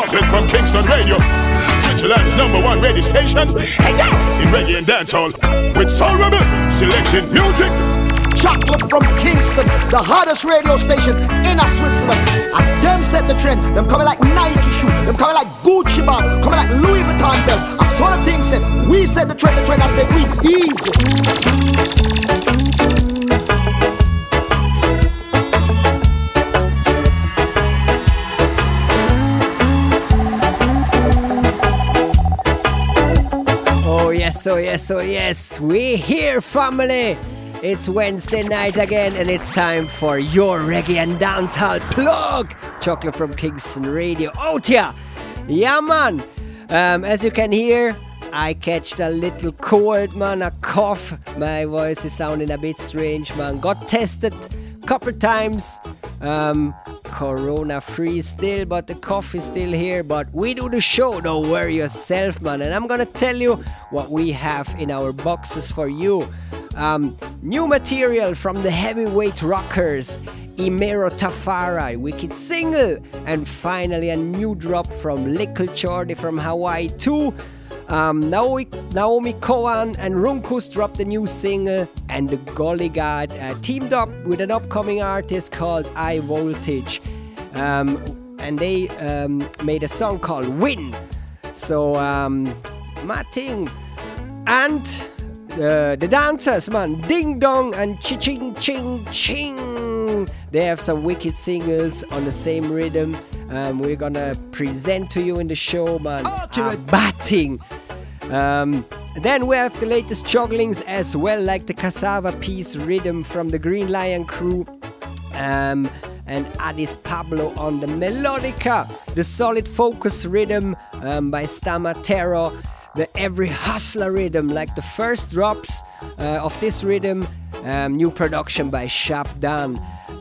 Chocolate from Kingston Radio. Switzerland's number one radio station. Hey, yeah. In reggae and dancehall. With Soul Rebel, selecting music. Chocolate from Kingston, the hottest radio station in a Switzerland. And them set the trend. Them coming like Nike shoe. Them coming like Gucci bag. Coming like Louis Vuitton belt. I saw the thing said, we set the trend, the trend. I said, we easy. Yes, oh yes, oh yes. We here, family. It's Wednesday night again, and it's time for your reggae and dancehall plug. Chocolate from Kingston Radio. Oh, yeah, yeah, man. Um, as you can hear, I catched a little cold, man, a cough. My voice is sounding a bit strange, man. Got tested couple times. Um, corona free still, but the is still here. But we do the show, don't worry yourself, man. And I'm gonna tell you what we have in our boxes for you. Um, new material from the heavyweight rockers, Imero Tafari, wicked single, and finally a new drop from Little Chordy from Hawaii too. Um, Naomi, Naomi Cowan and Runkus dropped a new single, and the Gully God uh, teamed up with an upcoming artist called I Voltage. Um, and they um, made a song called Win. So, um, Martin and uh, the dancers, man, Ding Dong and Ching Ching Ching. They have some wicked singles on the same rhythm. Um, we're gonna present to you in the show, man. Okay. batting um, then we have the latest jugglings as well, like the cassava piece rhythm from the Green Lion crew. Um, and Addis Pablo on the melodica, the solid focus rhythm um, by Stamatero, the every hustler rhythm, like the first drops uh, of this rhythm, um, new production by Shap Dan,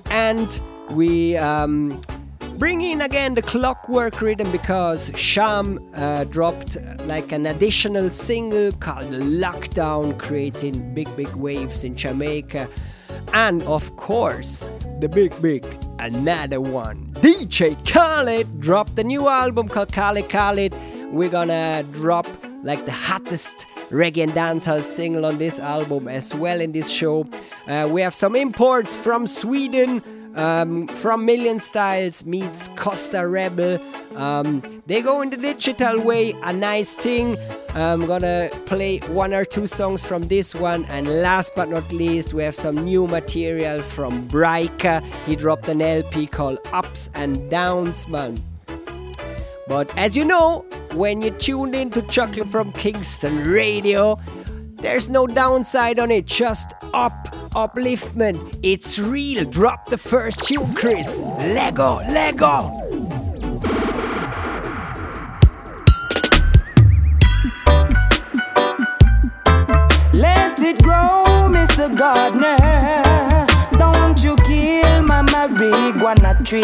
and we um, Bring in again the clockwork rhythm because Sham uh, dropped like an additional single called Lockdown, creating big, big waves in Jamaica. And of course, the big, big, another one. DJ Khaled dropped a new album called Khaled Khaled. We're gonna drop like the hottest reggae and dancehall single on this album as well in this show. Uh, we have some imports from Sweden. Um, from Million Stylez meets Costa Rebel. Um, they go in the digital way, a nice thing. I'm gonna play one or two songs from this one, and last but not least, we have some new material from Bryka. He dropped an LP called Ups and Downs, man. But as you know, when you tuned in to Chocolate from Kingston Radio, there's no downside on it, just up, upliftment. It's real. Drop the first tune, Chris. Lego, Lego. Let it grow, Mr. Gardener. Don't you kill my marijuana tree.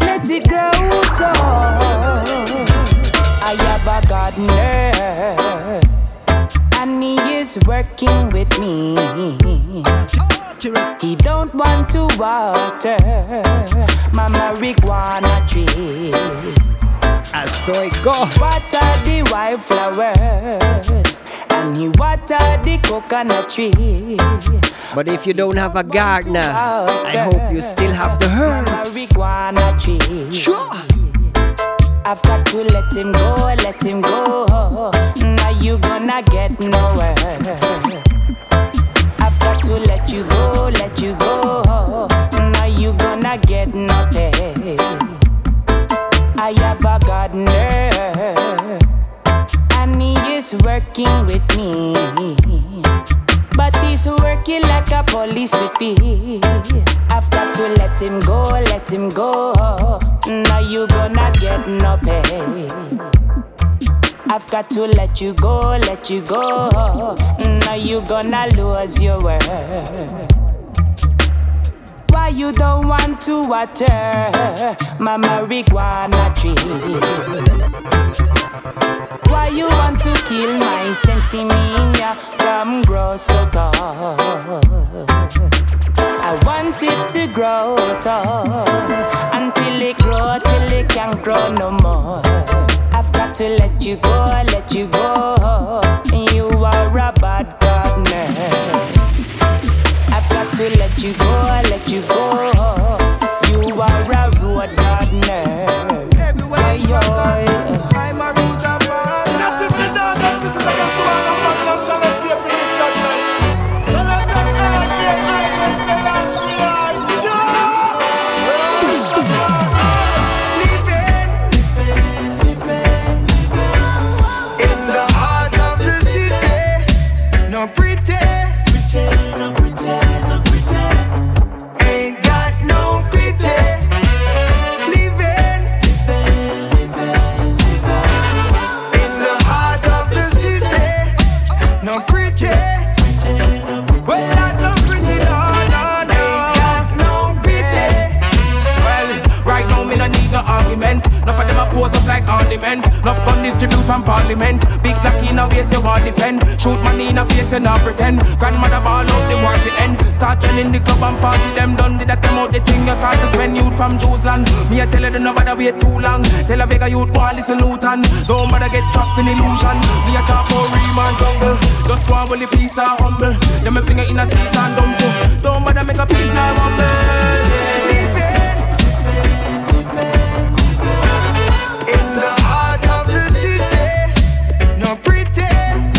Let it grow tall. I have a gardener working with me. He don't want to water my marijuana tree. I saw it go. Water the white flowers and he water the coconut tree. But if you don't have a gardener, I hope you still have the herbs. Marijuana tree. Sure. I've got to let him go, let him go. Now you gonna get nowhere. I've got to let you go, let you go. Now you gonna get nothing. I have a gardener, and he is working with me. But he's working like a police with me. I've got to let him go, let him go. Now you gonna get no pay. I've got to let you go, let you go. Now you gonna lose your word. Why you don't want to water my marijuana tree? Why you want to kill my sensimilla from grow so tall? I want it to grow tall until it grow till it can't grow no more. Got to let you go, let you go. You are a bad gardener. I've got to let you go, let you go. You are a road gardener. Everywhere you go. from parliament. Big black in a face you want defend. Shoot money in a face you not pretend. Grandmother ball out the war to end. Start training the club and party them done. Did that come out the thing you start to spend youth from Jerusalem. Me I tell you don't bother wait too long. Tell a Vega youth want listen Luton. Don't bother get trapped in illusion. Me I talk real and jungle. Just one will the peace and humble. Them a finger in a season dumb too. Don't bother make a big now humble.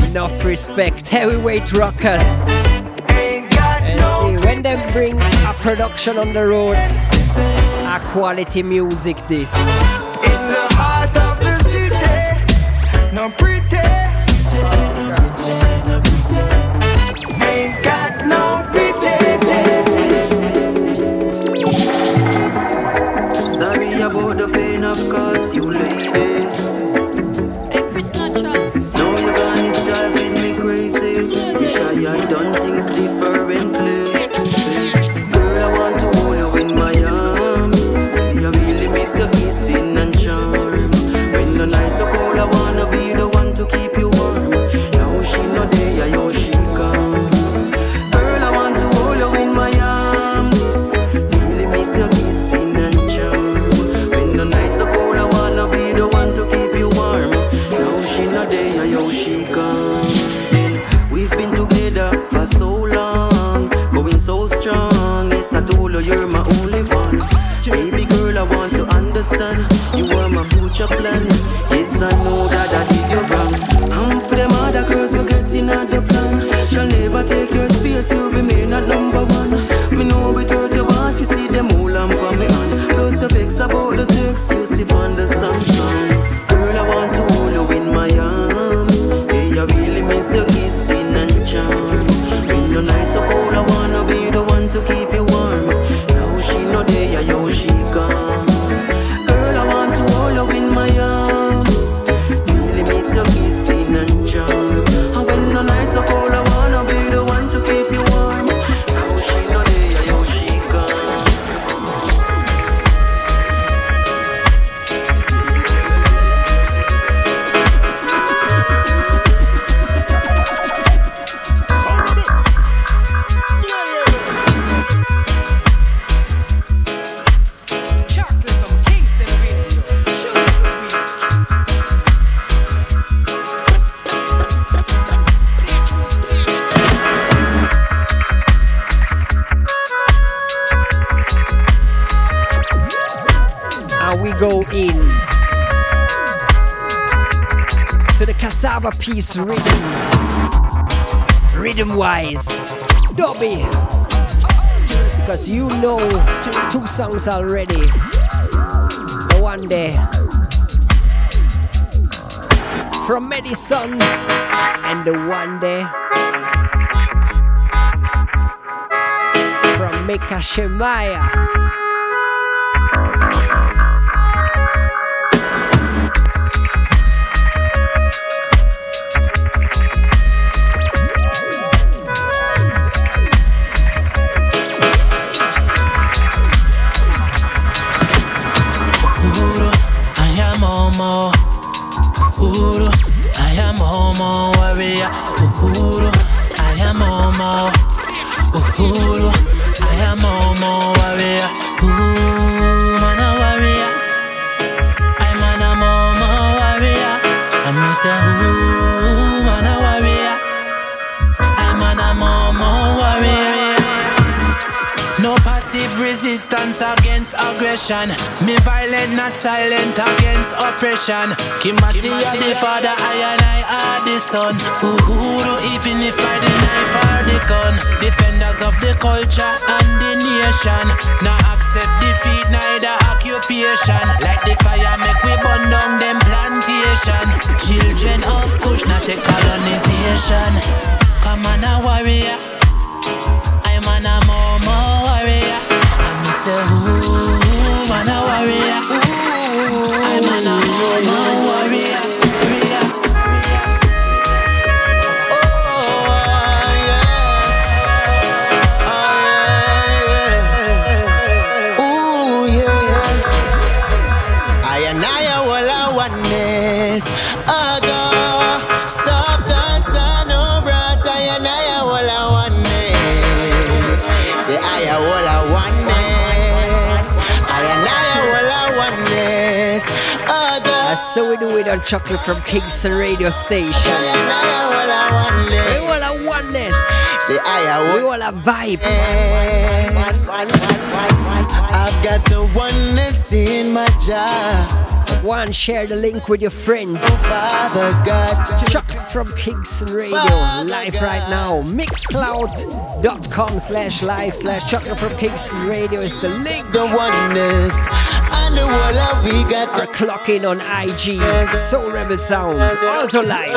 Enough respect. Heavyweight rockers. And see, when they bring a production on the road, a quality music this. In the heart of the city, no pretty. Ain't got no Sorry about the pain of course you lady. I done things differently. Piece rhythm. Rhythm wise. Dobby. Because you know two songs already. The one day from Madison and the one day from Mika against. Me violent, not silent against oppression. Kimathi are the father, I and I are the son. Uhuru, even if by the knife or the gun. Defenders of the culture and the nation. Now accept defeat, neither occupation. Like the fire, make we burn down them plantation. Children of Kush, not a colonization. Come on, a warrior. I'm an a momo warrior. And me say, so we do it on Chocolate from Kingston Radio Station. I will a oneness. We all have oneness. Say I We all have vibes. I've got the oneness in my jar. One, share the link with your friends. Oh, Father God, Chocolate from Kingston Radio, live right now. Mixcloud.com slash live slash chocolate from Kingston Radio is the link. the oneness, the wall that we got Or the clock in on IG, Soul Rebel Sound, also live.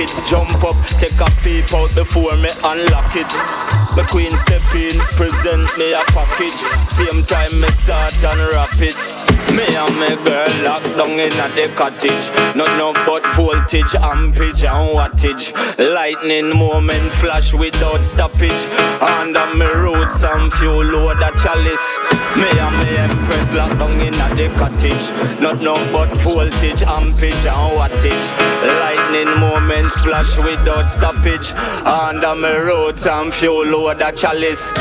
It. Jump up, take a peep out before me unlock it. My queen step in, present me a package. Same time me start and wrap it. Me and my girl locked down in at the cottage. Not no but voltage, ampage and wattage. Lightning moment flash without stoppage. Under me roots and fuel load a chalice. Me and my empress locked down in at the cottage. Not no but voltage, ampage and wattage. Lightning moments flash without stoppage. Under me roots and fuel load a chalice.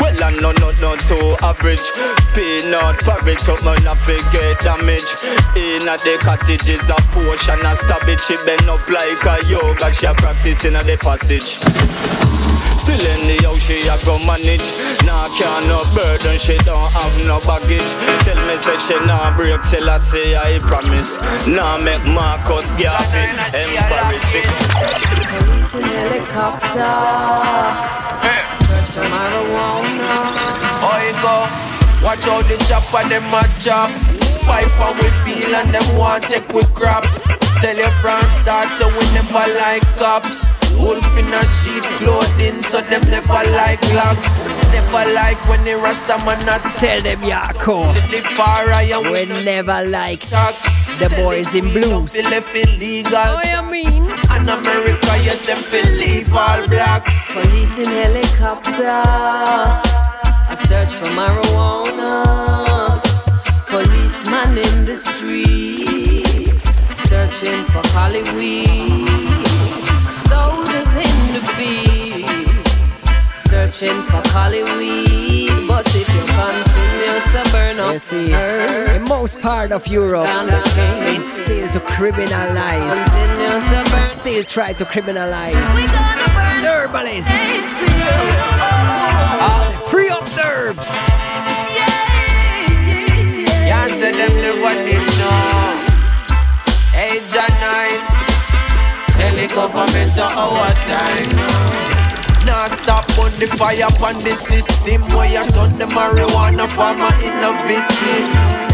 Well, I no, not no, too average. Peanut porridge, something not forget damage. In a the cottage is a potion, a stab it. She bend up like a yoga, she a practice in the passage. Still in the house, she a go manage. Nah, can no burden, she don't have no baggage. Tell me, say she nah break, till I say I promise. Nah, make Marcus Garvey embarrass me. Police in helicopter. Search for marijuana. Oh, you go. Watch out the chopper, them a chop. Pipe and we feel and them want take we crops. Tell your friends start so we never like cops. Wolf in a sheet clothing, so them never like locks. Never like when the rasta man not Tell them, Yako, the we we never like tax. the boys in blues. Feel left illegal. Oh, you mean? And America, yes, them feel leave all blacks. Police in helicopter. A search for marijuana. Policeman in the streets. Searching for weed. Soldiers in the field. Searching for weed. But if you continue to burn up You see, in most part of Europe, they still to criminalize, still try to criminalize We gonna burn herbalists. Free up the herbs. Government to our time. Now stop on the fire on the system where you turn the marijuana farmer in a victim.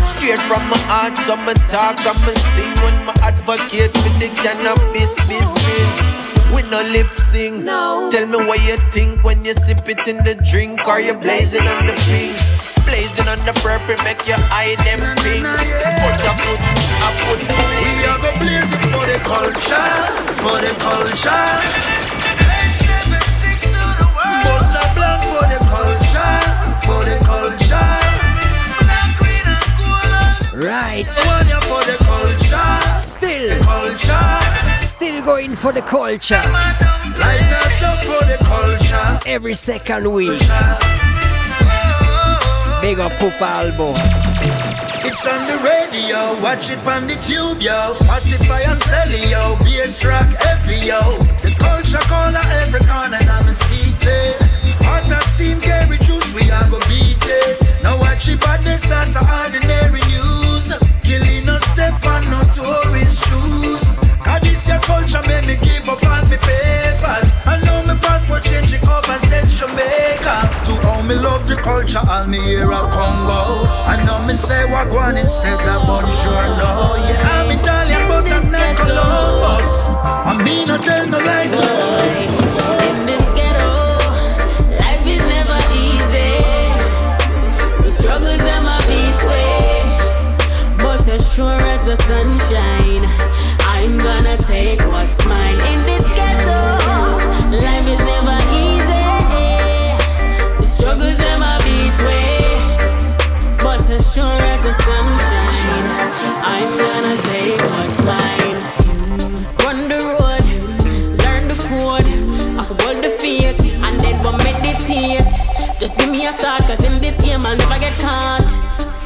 Straight from my heart, so me talk and me sing when my advocate for the cannabis business. We no lip sync. No. Tell me what you think when you sip it in the drink or you blazing on the pink. Blazing on the purple, make your eye them pink. Put a foot, a foot. We are go the culture, for the culture. Bossa Blanc for the culture, for the culture. Right. One for the culture. Still. The culture. Still going for the culture. Light us up for the culture. Every second week. Big up Pupa it's on the radio, watch it on the tube, yo. Spotify and Celly, yo. Bass rock heavy, yo. The culture corner every corner, and I'm a seated. Eh. Hot as steam, carry juice, we are go beat it. Now watch it, but this not ordinary news. Killing no step on no tourist shoes. Cause this your culture, make me give up on me papers. I know my passport change it cover says Jamaica. Culture, all me hear a Congo. I know me say Wagwan instead of Bonjour, no. Yeah, I'm Italian, but I'm not Columbus. I mean, I tell no lie In this ghetto, life is never easy. The struggles are my beats way, but as sure as the sunshine, I'm gonna take what's mine. In this ghetto, life is I'm gonna take what's mine. Run the road, learn the code, the meditate. Just give me a start, cause in this game I'll never get caught.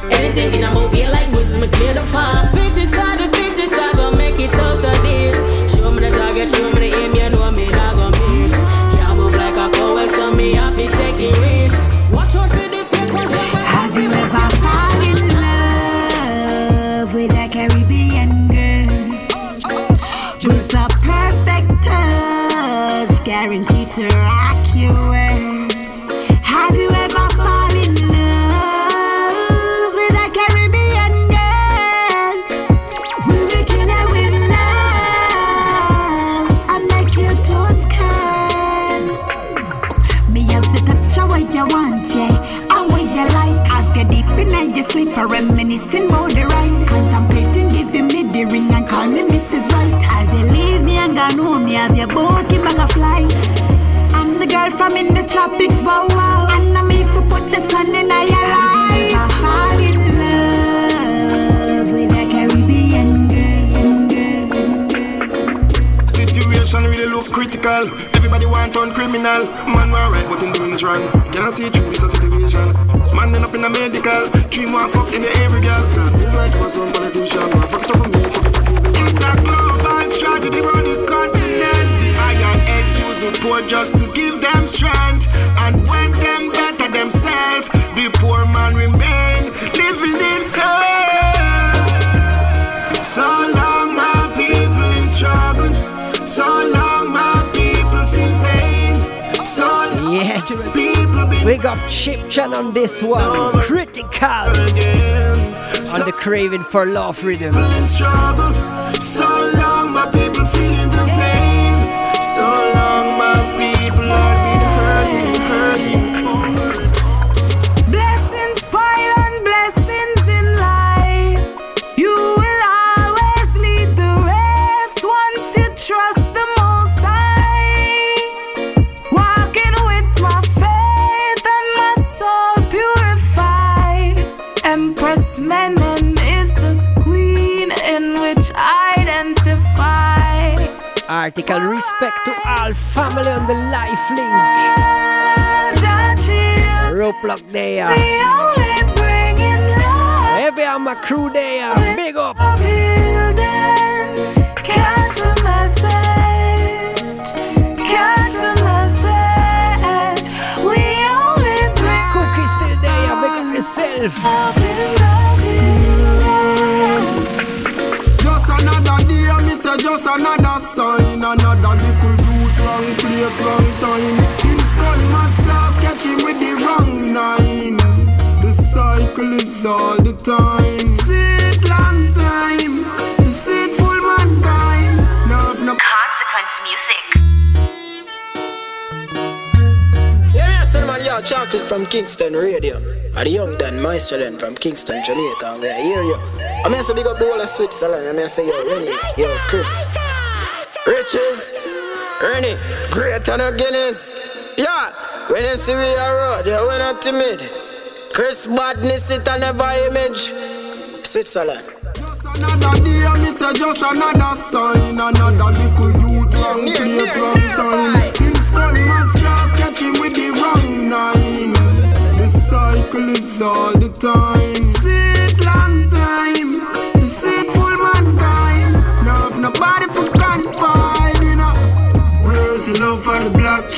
Anything in a movie like me clear the path. Criminal. Man were right, but him doing wrong. Can I see through this a situation? Man end up in a medical. Dream one fuck in the every girl. Move like was some politician. Man fucked up for me, people be We Chip Chan on this one. Critical. On the craving for love rhythm. Article respect to all family on the life link. Roadblock there. Heavy on my crew there. Big up. Catch the message. Catch the message. We only bring Cookie still there. Make up yourself. Wrong place, wrong time. In skull, man's class, catch him with the wrong nine. The cycle is all the time. Sit long time, deceitful mankind. No, no. Consequence music. Yeah, me a send man, yo, chocolate from Kingston Radio. I the young Dan Meister then from Kingston, Jamaica, and we I hear you. I mean, say big up the whole of Switzerland. I mean, say yo, Rennie, yo, Chris, Riches, Rennie, Great and a Guinness. Yeah, when you see we are road, yeah, we're not timid. Chris Badness, it and never image. Switzerland. Another day, me say just another sign. Another little youth, wrong place, wrong time. In school, maths class, catch him with the wrong nine. The cycle is all the time. For the black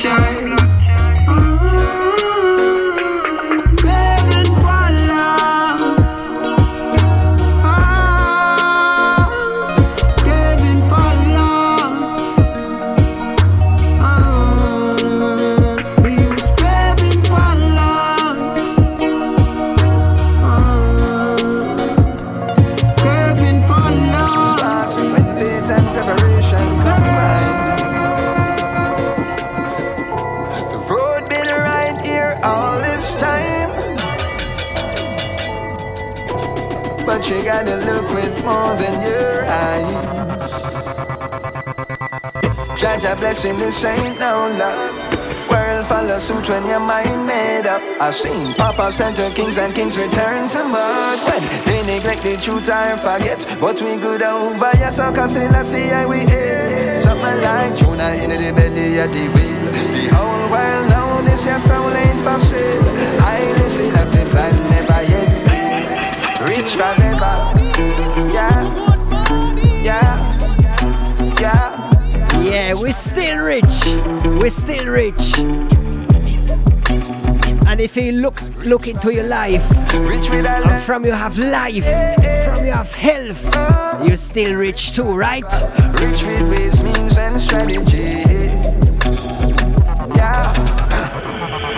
Gotta look with more than your eyes. Judge a blessing, this ain't no luck. World follow suit when your mind made up. I've seen papas turn to kings and kings return to mud. When they neglect the truth or forget. But we good over, yes, so can see, let's see how we ate. Something like Jonah in the belly of the whale. The whole world know this, your soul ain't sale. I listen, I say, plan never yet. Rich forever. We're still rich. We're still rich. And if you look look into your life, and from you have life, from you have health, you're still rich too, right? Rich with ways, means, and strategy.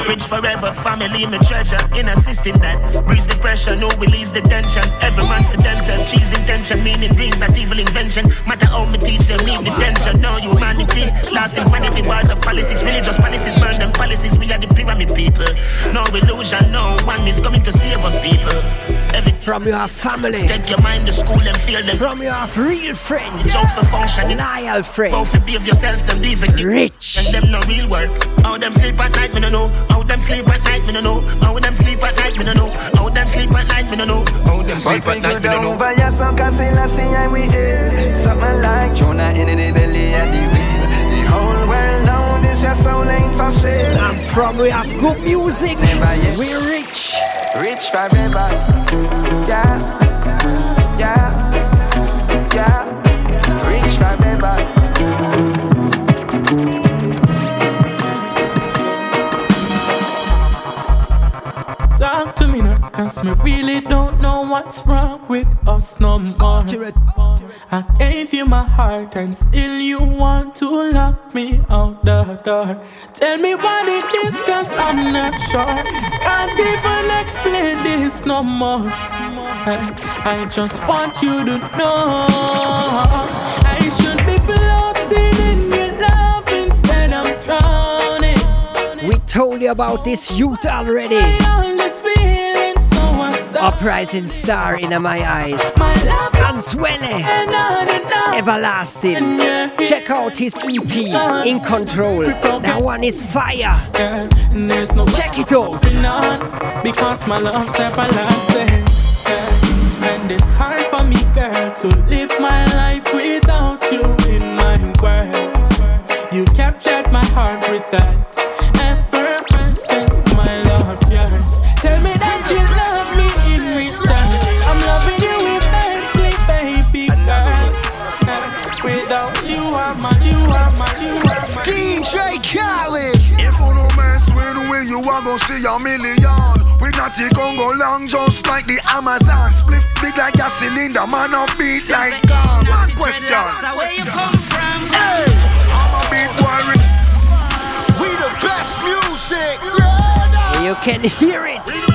Rich forever, family, my treasure. In a system that breeds the pressure, no release the tension. Every man for themselves, cheese intention, meaning dreams, not evil invention. Matter how me teach them, need the tension. No humanity, lost in vanity, wars of politics, religious policies, burn them policies. We are the pyramid people. No illusion, no one is coming to save us, people. Every From your family, Take your mind to school and feel them. from your real friends, So for function, loyal friends, both behave yourself, them leave it. rich. And them no real work. How them sleep at night, me no know. How them sleep at night, me no know. How them sleep at night, me no know. How them sleep at night, me no know. How them sleep at night, me no know. over, yes, so can see, let's see how we ate. Something like Jonah in the belly of the whale. The whole world know this, your soul ain't for sale. And from we have good music, we're rich. Rich forever. Yeah. Yeah. Cause me really don't know what's wrong with us no more. I gave you my heart and still you want to lock me out the door. Tell me what it is, cause I'm not sure. Can't even explain this no more. I, I just want you to know I should be floating in your love instead of drowning. We told you about this youth already. Uprising star in my eyes. Answele. Everlasting. Uh, Check out his EP, uh, uh, In Control. That one is fire. And there's no Check it out. because my love's everlasting. And it's hard for me, girl, to live my life without you in my world. You captured my heart with that like the Amazon. Split big like a cylinder, man a beat like gun. One question. Where you come from? Hey, I'm a beat boy. We the best music. You can hear it.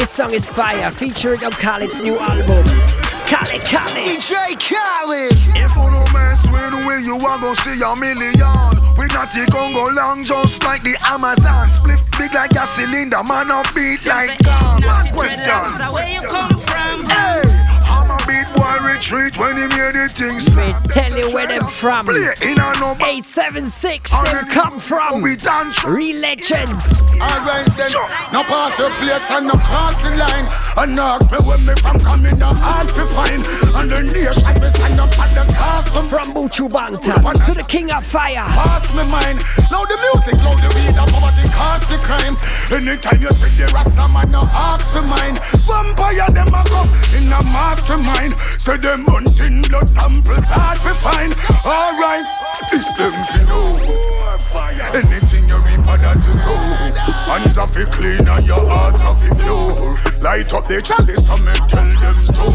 Another one. This song is fire, featuring on Khaled's new album. Khaled, Khaled. DJ Khaled. If you no mess with we, you are gonna see a million. We not the Congo long, just like the Amazon. Split big like a cylinder, man a beat like gun. One question. Where you come from? Hey, I'm a beat boy retreat when he made the thing slap. Tell you where them from. Play in a no 876 them come from. Real legends. Alright then, no pass the place and no cross the line. And ask me when me from coming, no hard to find. And the nation me stand up at the castle. From Buchu Bangtan to the King of Fire. Pass me mind. Loud the music, loud the weed, and poverty cause the crime. Anytime you see the Rasta man, no ask the mind. Vampire them a come in a mastermind. Say them hunting blood samples hard to find. Alright, this them fi know. Anything you reap a that you sow. Hands are fi clean and your heart are fi pure. Light up the chalice and me tell them to.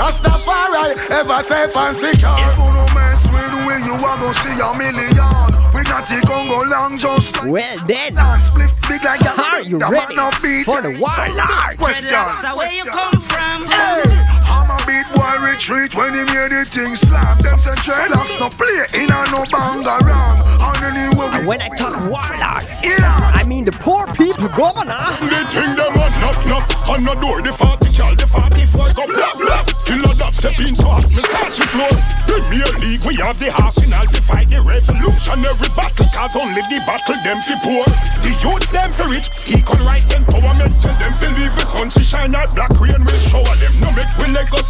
Rastafari ever say and secure. If you no mess with we, you are gonna see a million. We not the Congo long just like Well then, dance split big like that. are you The ready man of beat. for the wild art? Question. So where you come from? Hey, I'm a beat boy retreat when he made the thing slap. Them say dreadlocks no play in a no bang around. And anyway we And when I talk warlocks, Yeah. I mean the poor people governor. Ah. The thing them a knock knock on the door. The 40 cal, the 44 come black black. Killer that step in so hot, me scratch the floor. Premier League, we have the arsenal to fight the revolutionary battle. Cause only the battle them fi poor. The youths them fi rich, equal rights empowerment. Tell them fi leave the sun to shine out black rain will shower them. No make we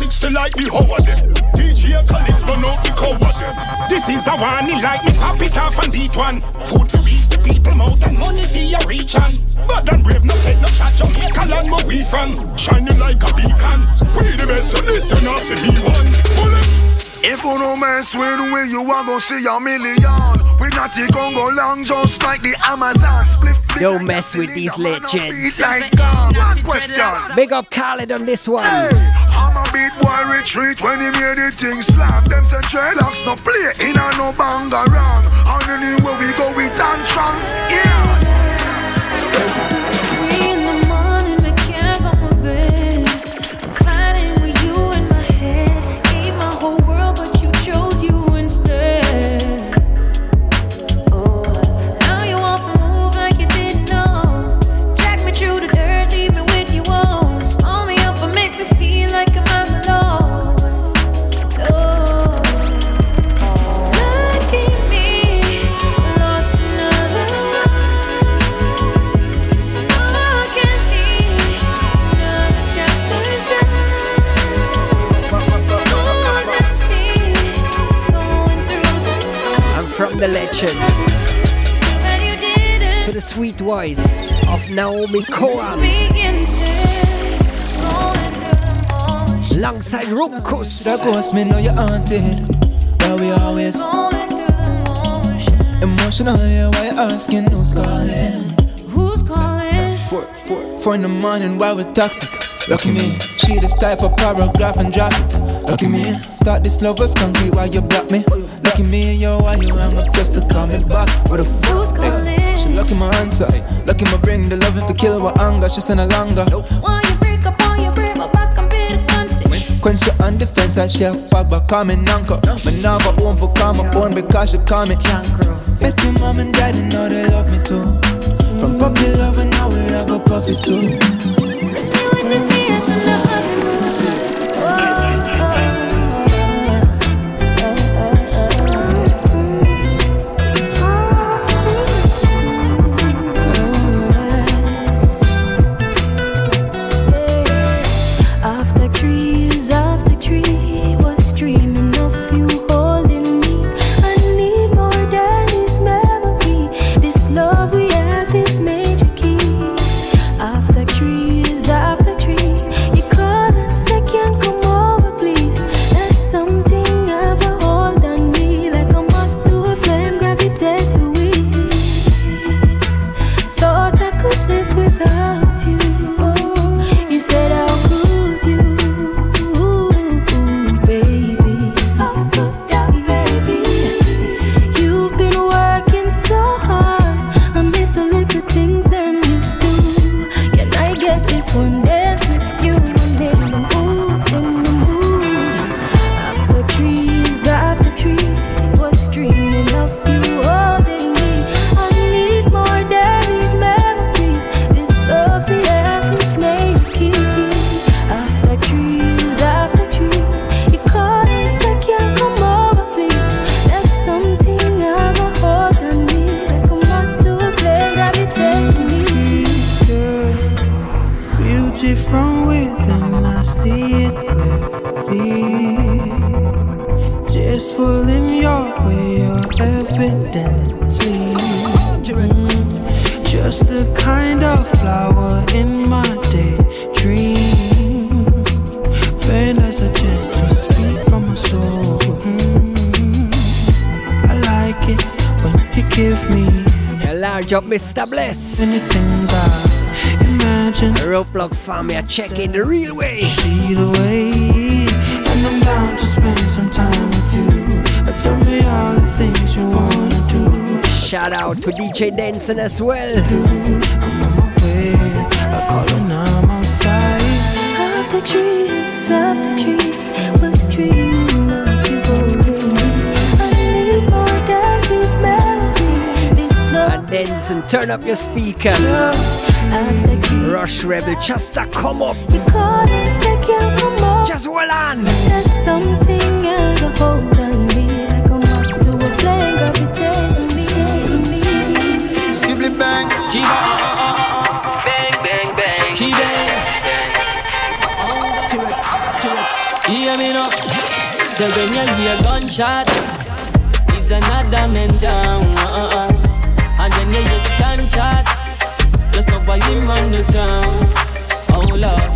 Lego 60 like the hoe of them. DJ Khaled run out the cow of them. This is the one, he like me pop it off and beat one. Food for reach the people mouth and money for your reach on. But then brave no take no shot, Jamaica land where we from. Shining like a beacon. We the best, so listen, not see me one. Bullet. If you no mess with we, you are gonna see a million. We not the Congo long just like the Amazon. Split Don't like mess with these legends. Like. Big up Khaled on this one. Hey, I'm a beat boy retreat when he made the thing slap. Them say dreadlocks no play in a no bang around. And anywhere we go, we tantrum. Yeah. From the legends that to the sweet voice of Naomi Cowan begin to going through the alongside Runkus. That ghost me know you're haunted. Why we always emotional? Yeah, why you asking who's calling? Who's calling? Four, four, four in the morning, why we toxic? Lucky me, she this type of paragraph and drop it. Look at me, thought this love was concrete, why you block me? Look at me, yo, why you hang up just to call me back? What the Who's fuck? calling? She lucky my answer, lucky my bring the love if it kill with anger, she send a longer. Why you break up on your break my back and be the she on the fence, I share back but call me Nanko. Me now go home for my phone because she call me Bet your mom and daddy know they love me too. From puppy love and now we have a puppy too. Mr. Bless. many things I imagine. A roadblock family are checking the real way. See the way, and I'm down to spend some time with you. Tell me all the things you wanna do. Shout out to DJ Denson as well. Turn up your speakers. Rush Rebel, just a come up. you call and say can't come up. Just hold on. That's something as a hold on me, like a moth to a flame, gravitating me, to me. Skibly bang. Chiva, uh, uh, uh. bang, bang, bang. She bang. Hear me now. Say when you hear gunshot, is another man down. The just know why him run the town. Oh Lord,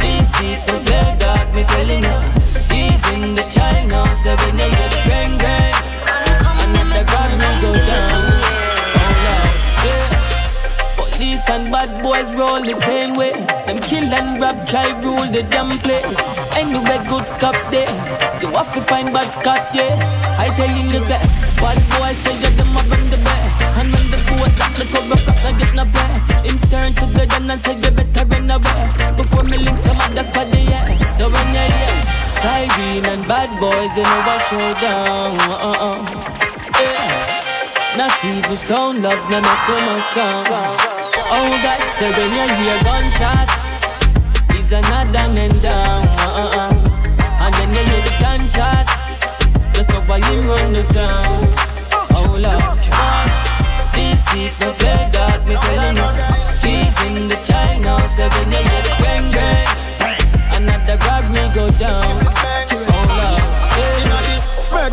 these streets no play God, me telling you. Even the child now when you the bang bang, and then the God will go down. Oh Lord, yeah. Police and bad boys roll the same way. Them kill and rob, try rule the damn place. Anywhere good cop there, you have to find bad cop, yeah. I telling you, say, bad boys say you them the bed. The up, I get no play. In turn to the gun and say you better run away. Before me link some other squad, yeah. So when you hear Siren and bad boys, know what showdown. Uh-uh. Yeah. Not even stone love, no not so much sound. Oh God, so when you hear gunshot, is another man down. Uh-uh. And then you hear the gunshot, just know why him run the town. Oh Lord, Streets no play God, me telling you. Even the child now, so when you the bang bang, another robbery go down.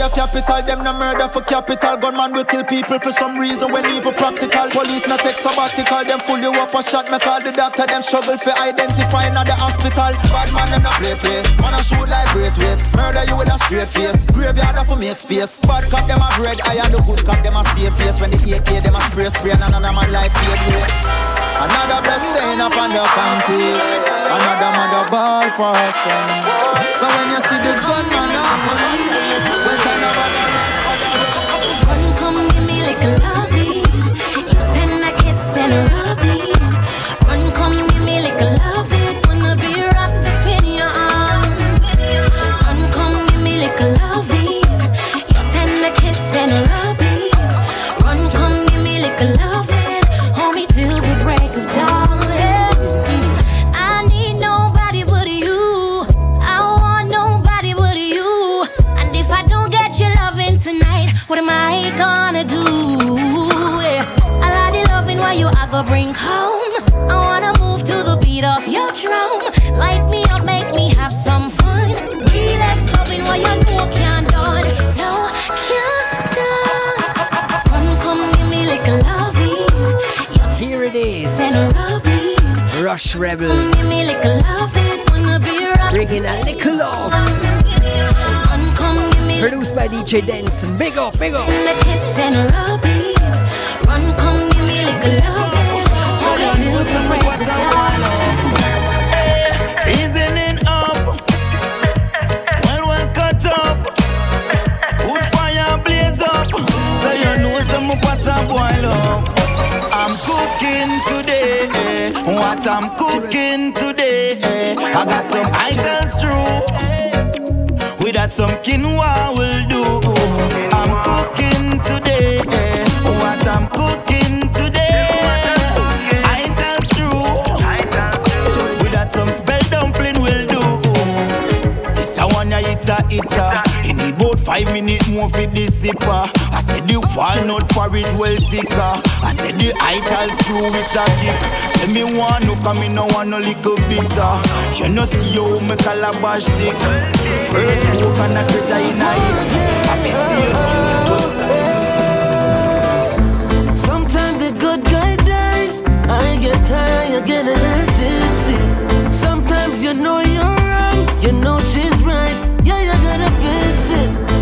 Murder capital, them no murder for capital. Gunman will kill people for some reason when evil practical. Police not take sabbatical, them fool you up a shot. Me call the doctor, them struggle for identifying at the hospital. Bad man them no play play, man a shoot like great weight. Murder you with a straight face, graveyard for make space. Bad cop them a bread, I and the good cop them a safe face. When the AK them a spray spray, and another man life fade away. Another blood stain up on the concrete. Another mother ball for her eh? son. So when you see the gunman, well, ah. kind of Come, give me like a lovey. Eh? You tender kiss and a while I go bring home. I wanna move to the beat of your drum. Light me up, make me have some fun. Relax, loving while you know can't done. No, can't done. Come, come, give me like a lovey. Here it is. Send a rubby. Rush Rebel. Come, give me like a lovey. Wanna be wrapped Bringing a little love. Come, come, give me Produced by DJ Denson. Big up, big up. And a kiss and a rubby. Run, come Up. I'm cooking today, eh. what I'm cooking today. Eh. I got some idols through, we got some quinoa will do. I'm cooking This ya. He need about five minutes more for this zipper. I Say the walnut porridge well thicker. I said the ital screw with a gift. Say me want no come me no want no little bitter. You know see how me calabash dick. First smoke and a critter in a it. See Sometimes the good guy dies. I get tired, get a little tipsy. Sometimes you know you're wrong, you know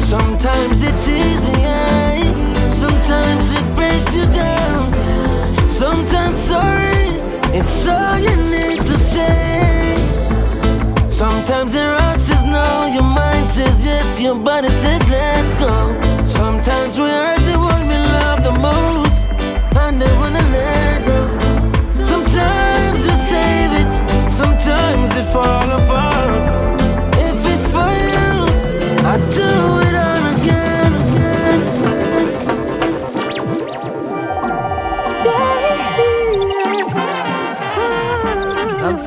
Sometimes it's easy, eh? sometimes it breaks you down. Sometimes sorry, it's all you need to say. Sometimes your heart says no, your mind says yes, your body said let's go. Sometimes we hurt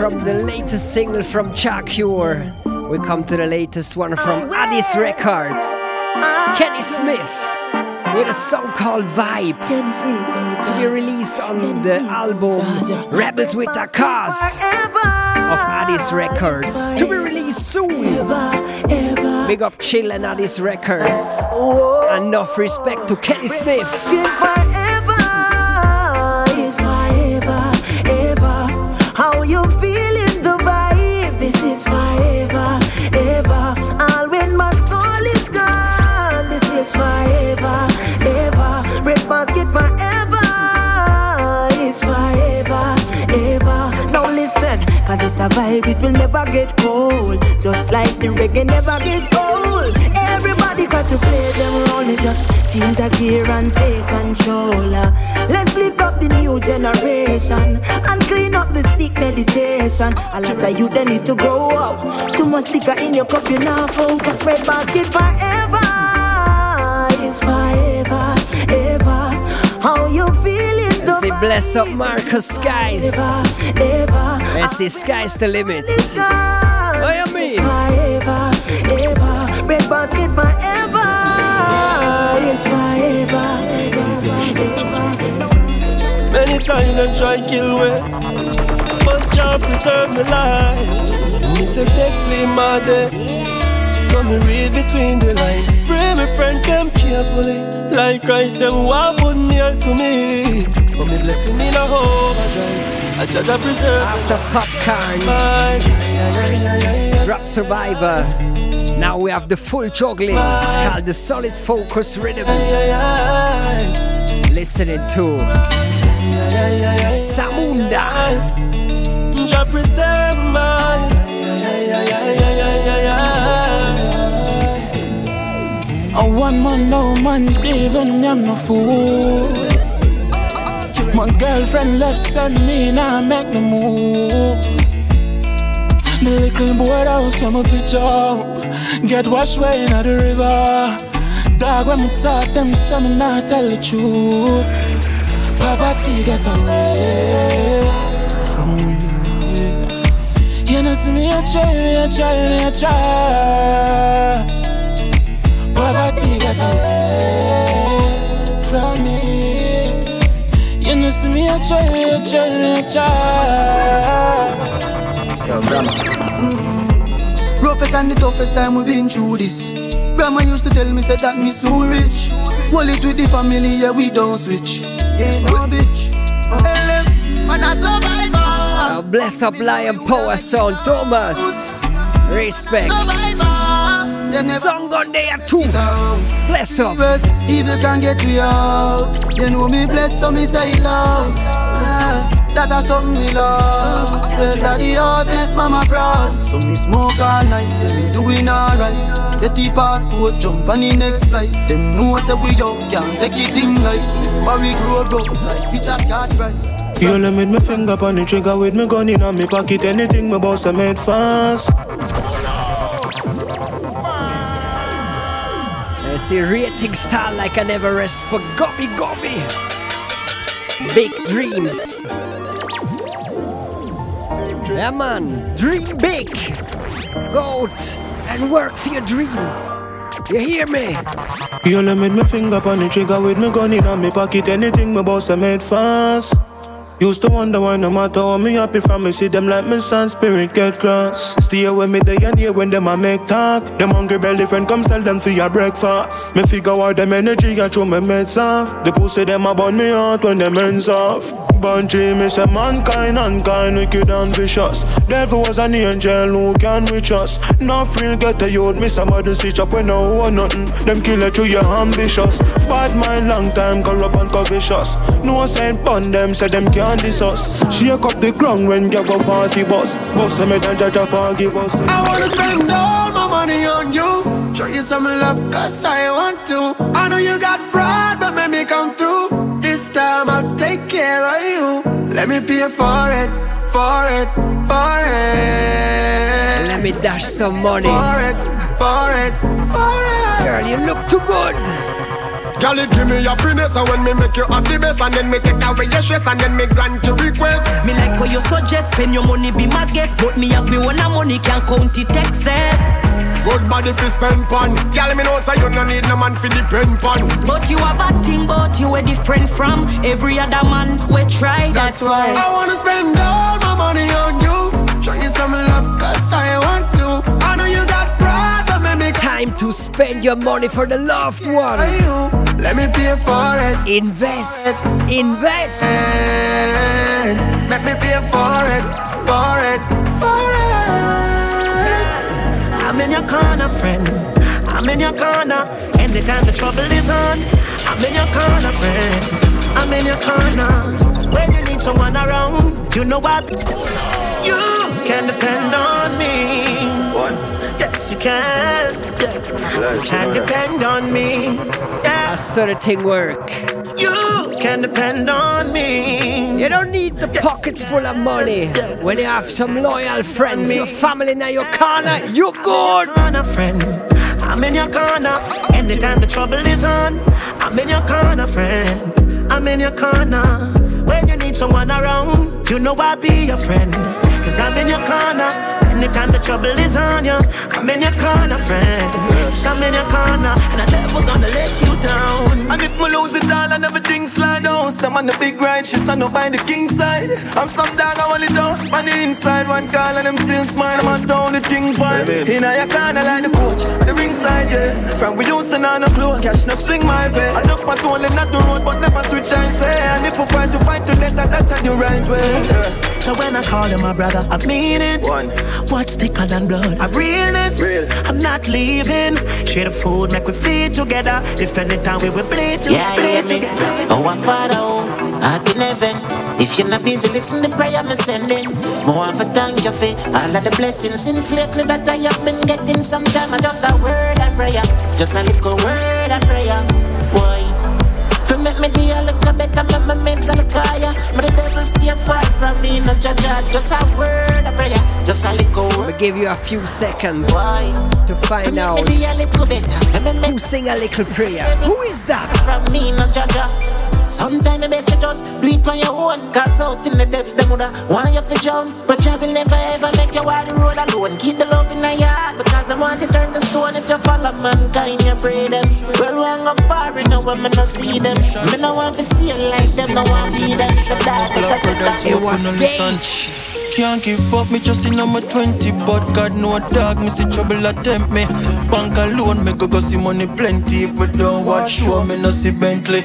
from the latest single from Chuck Cure, we come to the latest one from Addis Records. Kenny Smith with a song called Vibe to be released on the album Rebels with a Cause of Addis Records to be released soon. Big up Chill and Addis Records. Enough respect to Kenny Smith. The reggae never get old. Everybody got to play them role, it just change a gear and take control. Uh, Let's lift up the new generation and clean up the sick meditation. A lot of you they need to grow up. Too much liquor in your cup, you now focus. Red basket forever is forever, ever. How you feeling? See, bless up Marcus Skies. Let's see, sky's the limit. I am me. Forever, ever. Red basket forever is forever. Many times them try kill me, but Jah preserve my life. Me say take sleep my day, so me read between the lines. Pray my friends them carefully, like Christ them walk put near to me. But me blessing me in a overdrive. I judge I preserve After popcorn, Drop Survivor. Now we have the full juggling called the Solid Focus Rhythm. Listening to Samunda. Jah preserve my A one man, no man, even me, I'm no fool. My girlfriend left, send me, now I make no moves. The little boy house from a picture up, get washed away in the river. Dog, when I talk, them son, me not tell the truth. Poverty get away from me. You know, see me a try, me a try, me a try. Poverty get away from me. You know, see me a try, me a try, me a try. Yo, grandma. Roughest and the toughest time we've been through this. Grandma used to tell me, said that me so rich. It with the family, yeah, we don't switch. Yeah, no bitch. LM, man, a survivor. Now bless up Lion Power Sound Thomas. Respect. Song on there too. Bless up. Best, evil can get me out. You know me blessed, so me say love. Yeah, that a something me love. Tell daddy how make mama proud. So me smoke all night, tell me doing alright. Get the passport, jump on the next flight. Them know say we out, can't take it in life. But we grow broke like bitch a scotch bright. You let me finger on the trigger with me gun in my pocket. Anything my boss I made fast. Rating star like an Everest for Gobby Gobby. Big dreams. Yeah, man. Dream big. Go out and work for your dreams. You hear me? You let me finger on the trigger with me gun in me pocket. Anything me boss, I made fast. Used to wonder why no matter how me happy from me see them like me son spirit get cross. Stay with me day and year when them a make talk. Them hungry belly friend come sell them for your breakfast. Me figure out them energy I throw my meds off. The pussy them a burn me out when them ends off. Bunchy me say mankind unkind wicked and vicious. Devil was an angel who can reach us. No free get a youth me somebody stitch up when no one nothing. Them kill it through your ambitious. Bad mind long time corrupt and covetous. No saint pun them say them can't diss us. Shake up the ground when you go 40 bus. Bust them and judge a forgive us. I wanna spend all my money on you. Show you some love, cause I want to. I know you got pride, but let me come through. This time I'll take care of you. Let me pay for it, for it, for it. Let me dash some money. For it, for it, for it. Girl, you look too good. Girl, it give me happiness And when me make you happy best And then me take away your stress And then me grant your request Me like what you suggest, spend your money, be my guest. But me have me one of money, can't count it excess. Good body fi spend pan Girl, me know say you no need no man fi depend pan But you have a thing, but you are different from every other man. We try, that's, why. I wanna spend all my money on you. Show you some love, cause I want to. Time to spend your money for the loved one. Let me pay for it. Invest, invest. Let me pay for it, for it, for it. I'm in your corner, friend. I'm in your corner. Anytime the trouble is on, I'm in your corner, friend. I'm in your corner. When you need someone around, you know what? You can depend on me. One. Yes, you can. Yeah. You can depend on me. I saw the thing work. You can depend on me. You don't need the pockets full of money. When you have some loyal friends, your family now your corner, you good. Corner, friend. I'm in your corner. Anytime the trouble is on, I'm in your corner, friend. I'm in your corner. When you need someone around, you know I'll be your friend. Cause I'm in your corner. Anytime the trouble is on you, I'm in your corner, friend. So I'm in your corner, and I'm never gonna let you down. And if me lose it all and everything slide down, stand on the big ride, she stand up by the king side. I'm some dog, I want it down on the inside. One call and them still smile, I'm on town, the thing fine. In a your corner like the coach, at the ringside, yeah. From we used to know no close, catch no swing my way. I look my tool and not the road, but never switch I say. And if we fight to fight to death, that that's the right way. Yeah. So when I call you my brother, I mean it. One. What's thicker than blood? A realness. Real. I'm not leaving. Share the food, make we feed together. If anytime we will bleed, we Yeah, bleed together. Oh, our Father, oh, art in heaven. If you're not busy, listen to prayer me sending. More of a thank you for all of the blessings since lately that I have been getting. Sometimes I just a word and prayer, just a little word and prayer. Boy, for make me the a little better, make my meds a little higher. But the devil stay far from me, no judge, just a word and prayer, just a little word. We give you a few seconds Why? to find out Make me a little better, who sing a little prayer. Who is that? from me, no judge. Sometimes best you just do it on your own. Cause out in the depths, them woulda want you for drown. But you will never ever make you walk the road alone. Keep the love in your heart. Because they want to turn to stone if you follow mankind, you pray them. Well, one go far, you know when me no see them. Me no want to steal like them, no want to be them. So that, because of that, It was. Can't give up, me just in my 20 But God know dog, me see trouble attempt me Bank alone, me go go see money plenty If we don't watch show, me no see Bentley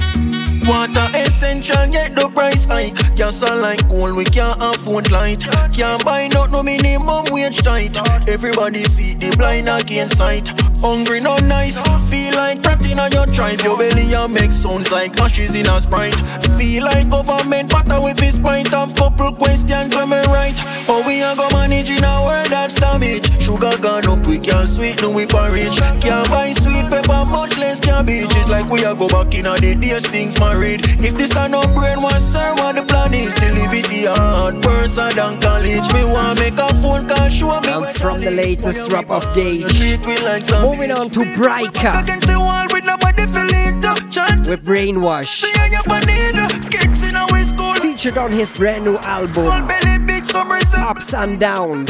Water essential, yet the price hike. Gas are like gold, we can't afford light. Can't buy not no minimum wage tight. Everybody see the blind against sight. Hungry not nice, feel like ratting on your tribe. Your belly and make sounds like ashes in a sprite. Feel like government butter with his pint Have couple questions when me right? How we a go manage in a world that's damaged? Sugar gone up, we can't sweeten we porridge. Can't buy sweet pepper, much less cabbage. It's like we a go back in a the days things If this a no brain, what sir, what the plan is? To live it the hard person than college. Me want make a phone call, show me And from the latest rap of Gage, like moving on to Briker Against the wall with nobody feeling to Chant with Brainwash, See how you need Kicks in our school. Featured on his brand new album, Belly big summer is up Ups and Downs.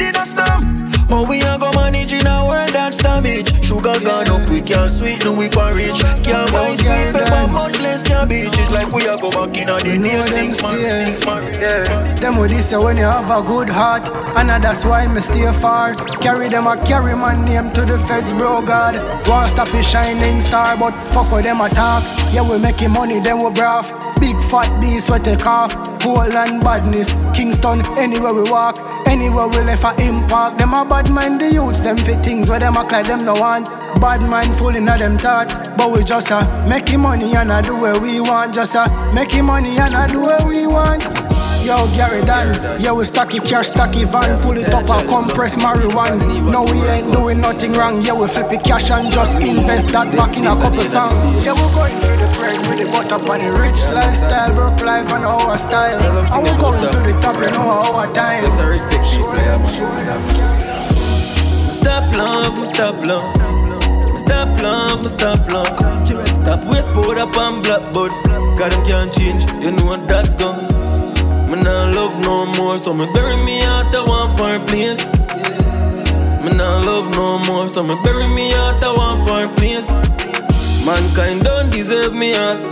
In a stem. How we a go manage in a world that's damaged? Sugar gone up, we can't sweeten we porridge. Can't buy much less. It's like we a go back in a the days, things man, things man. Them with this when you have a good heart, and uh, that's why me stay far. Carry them, I carry my name to the feds, bro God. won't stop a shining star, but fuck with them attack. Yeah, we making money, then we braff. Big fat beast we take off. Poland badness, Kingston, anywhere we walk, anywhere we left a impact. Them a bad mind the youths, them fit things where them act like them no want. Bad mind full in them thoughts, but we just uh, making money and I do what we want. Just uh, making money and I do what we want. Yo, Gary Dan, yo, we stocky cash, stocky van, full it up and compress marijuana. No, we ain't doing nothing wrong. Yeah, we flip it cash and just invest that back in a couple songs. Yeah, we're going for the bread with the butter on the rich lifestyle, work life and our style. And we're going to the top, you know, our time. That's a respect shit, man. Stop love, stop love. Stop love, stop love. Stop waste powder up and black bud. God them can't change, you know what that done. Me nah love no more, so me bury me out the one fireplace. Me nah love no more, so me bury me out the one fireplace. Mankind don't deserve me out.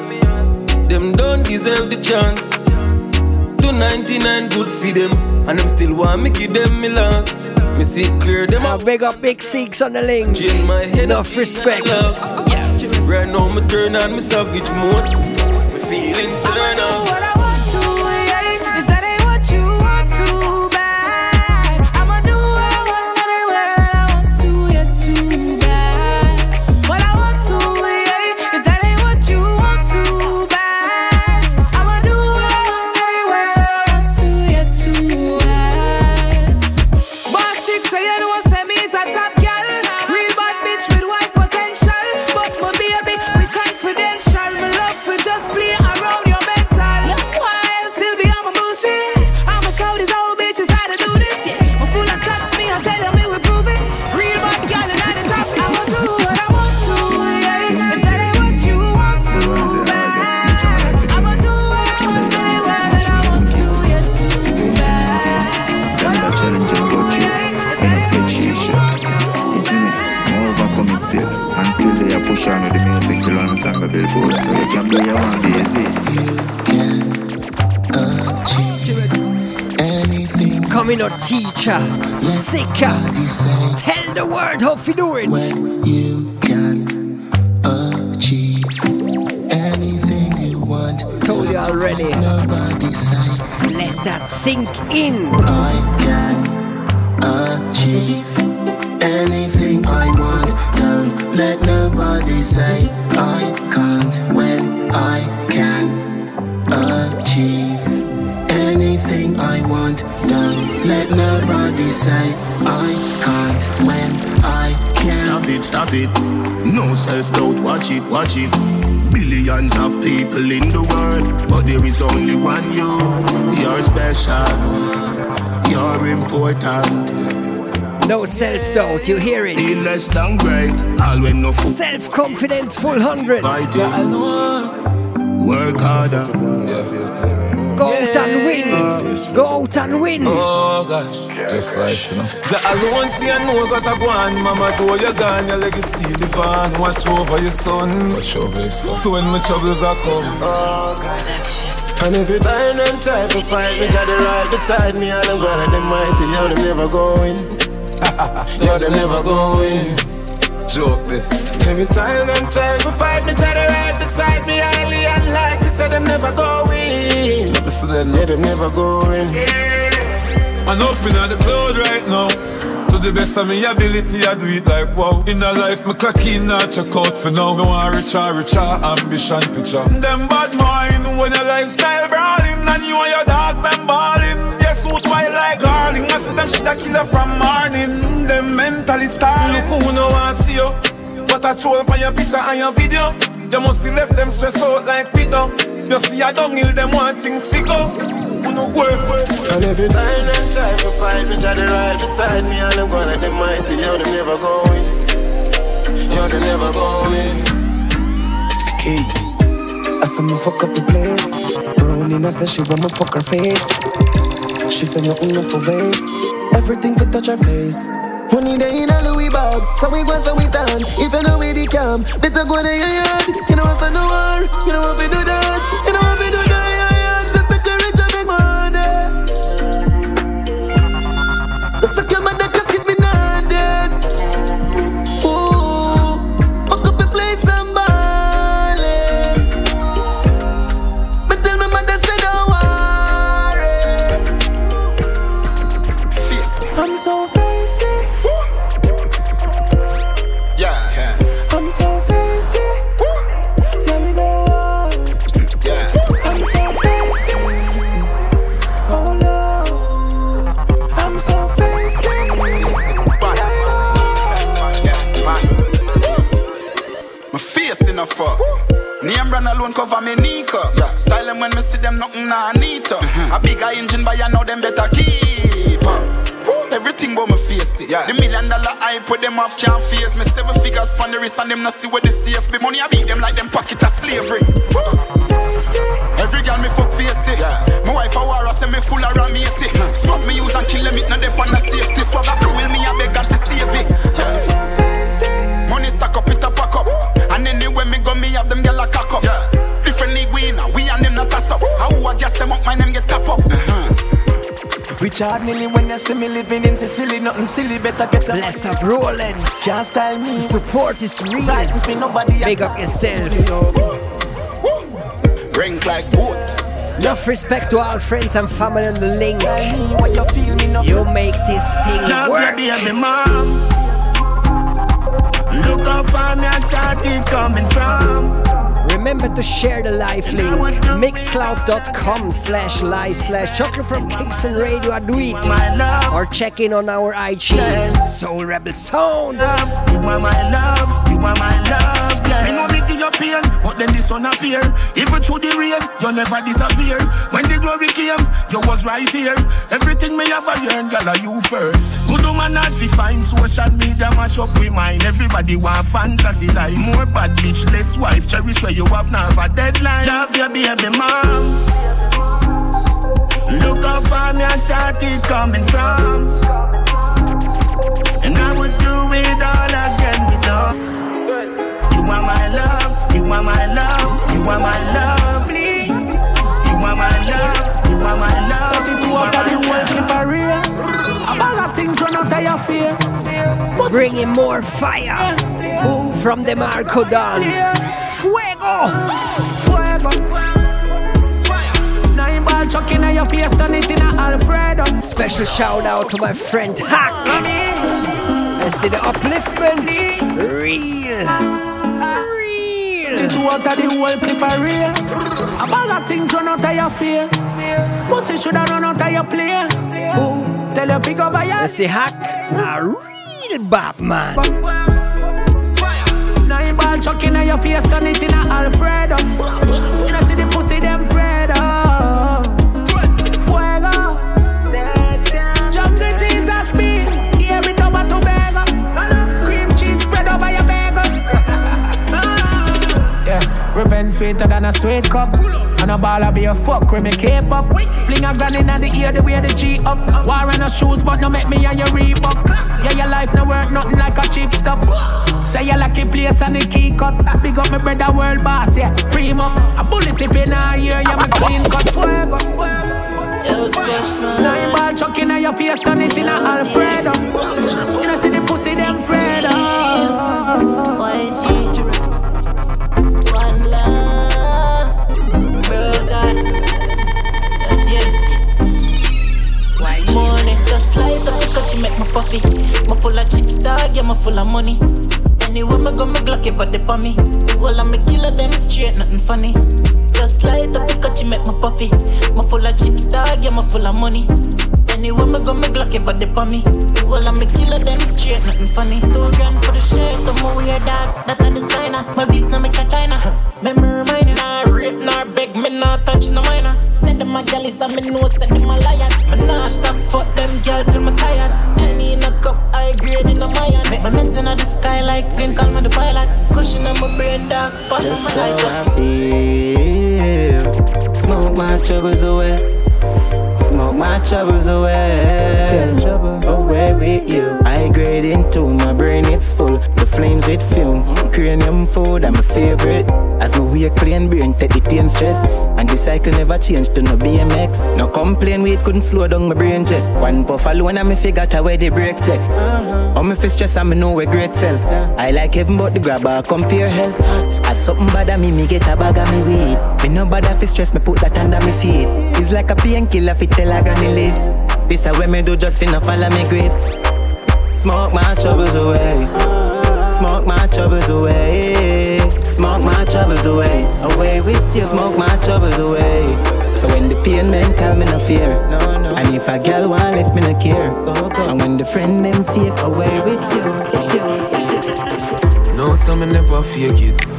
Them don't deserve the chance. Do 99 good for them, and them still want me give them me last. Me see clear them Now big up Big Six on the link. Chain my head Enough respect. Yeah. Right now me turn on me savage mode. Me feelings turn off. Anything Coming up, teacher. You sicker. Tell the world how you do it. you can achieve anything you want. Told you already. Nobody say Let that sink in. I can achieve anything I want. Don't let nobody say let say I can't when I can. Stop it, stop it. No self doubt, watch it, watch it. Billions of people in the world, but there is only one you. You're special, you're important. No self doubt, you hear it. Feel less than great, all when no food. Self confidence full hundred. Fighting, work harder. Yes, yes, Go out and win. Go out and win. Oh gosh, just life, you know. Jah alone see and knows what I want. Mama, though you're gone, your legacy live on. Watch over your son. Watch over your son. So when my troubles are come. Oh, production. And every time them try to fight me, Jah they right beside me, and I'm glad them mighty, yo, them never going. yo, them never going. Joke this. Every time them try to fight me, Jah they right beside me, highly unlikely, so them never going. Yeah, them never going. I'm up in the cloud right now. To the best of my ability, I do it like wow. In a life, me clock in, not check out for now. No one richer, richer, ambition picture. Them bad mind when your lifestyle brawling, and you and your dogs them balling. Yes, suit white like garling. I see them shit a killer from morning. Them mentally starving. Look who no one see you. What I troll on your picture and your video. You must have left them stressed out like we do. You see I don't heal them want things figure. You know work, work, work. And every time them try to fight me, Jah they right beside me, and I'm glad them mighty, yo, them never going. Yo, them never going. Hey, I saw me fuck up the place. Brownie, I said she want me fuck her face. She said nothing no for waste. Everything fit touch her face. Day in a Louis bag, so we go so we turn. If you know where the cam, better go to your yard. You know what I know you know what we do that, you know what we A bigger engine but you know them better keep up. Everything but my face it. Yeah. The million dollar I put them off can't face me. Seven figures span the wrist and them not see where the safe be. Money I beat them like them pocket of slavery. Every girl me fuck face it. Yeah. My wife a war say me full of ramasty. Swap me use and kill them it no dep Richard Mille when you see me living in Sicily, nothing silly, better get a Bless up, rolling. Can't style me. Support is real. Right, for nobody. Big up yourself. Rank like goat. Enough respect to all friends and family on the link. What you feel me no You make this thing Love work. your baby mom. Look how far me a shawty coming from. Remember to share the live link. Mixcloud.com slash live slash chocolate from Kingston Radio it. Or check in on our IG Soul Rebel Sound. You are my love, you are my love, yeah. Pain, but then the sun appear. Even through the rain, you never disappear. When the glory came, you was right here. Everything me have a yearn, girl, are you first. Good woman not fi find social media mash up with mine. Everybody want fantasy life. More bad bitch, less wife. Cherish where you have now a deadline. Love your baby mom. Look how far me a shawty coming from. And I would do it all again, you know. You are my love, you are my love, you are my love. You are my love, you are my love. You are my love. Bag of things run out of your fear. Bringing more fire from the Marco Don. Fuego! Fuego. Nine ball chuck in your face, turn it in Alfredo. Special shout out to my friend Hack. I see the upliftment. Real. Ah. Real. The two out of the whole real. A bag of things run out of your fear. Pussy shoulda run out of your play. Ooh, tell your pick up a I see Hack. A real Batman. Nine ball chuck in your face, turn it in a Alfredo. You know see the pussy them Fredo. Repent sweeter than a sweet cup. And a baller be a fuck when me cape up. Fling a gun in the ear, the way the G up. War on no shoes, but no make me on your Reebok. Yeah, your life no worth nothing like a cheap stuff. Say you lucky place and the key cut. Big up my brother world boss, yeah. Free him up. A bullet tip in a ear, yeah, my clean cut. Fuego. Nine ball chuck in your face, turn it in a Alfredo. You know see the pussy them Fredo. My puffy. My full of chips, dog, yeah, my full of money. Anyway, me go, me Glock if they for me. Well, I'm a killer, them straight, nothing funny. Just like the pick you make my puffy. My full of chips, dog, yeah, my full of money. Anyway, me go, me Glock if they for me. Well, I'm a killer, them straight, nothing funny. Two grand for the shirt, I'm a weird dog, that a designer. My beats now make a China. Memory mine, nah rape, nah beg, me nah touch no minor. Send them a gal is a me know, send them a lion. Me nah stop, fuck them girl till me tired. Any in a cup, I grade in a mayan. Make my meds in the sky like plane, call me the pilot. Cushion on my brain, dark, push on my light, just feel. Smoke my troubles away. Smoke my troubles away. Away with you. I grade into my brain, it's full. The flames with fume. Cranium food, I'm a favorite. As my wake clean brain, take the teen stress. And the cycle never change to no BMX. No complain, we couldn't slow down my brain jet. One puff alone, and i me figure out where the brakes there. Uh-huh. me fist stress, me know where great sell. I like heaven, but the grabber compare hell. As something bad me, me get a bag of me weed. Me no bother fi stress, me put that under me feet. It's like a painkiller fi tell I gonna live. This a way me do just finna follow me grave. Smoke my troubles away. Smoke my troubles away. Smoke my troubles away. Away with you. Smoke my troubles away. So when the pain mental, me no fear. No, no. And if a girl want left, me no care. And when the friend them fake, away with you. With you. No, some never fake it.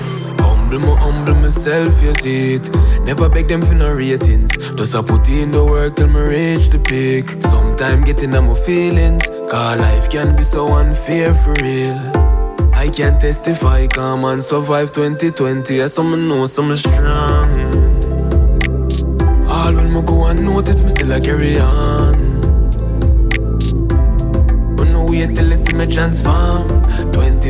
Humble, me humble myself, you see it. Never beg them for no ratings. Just I put in the work till me reach the peak. Sometime getting on my feelings. Cause life can be so unfair for real. I can testify, come and survive 2020. As some know, some strong. All when me go and notice, me still a carry on. But no wait till I see me transform.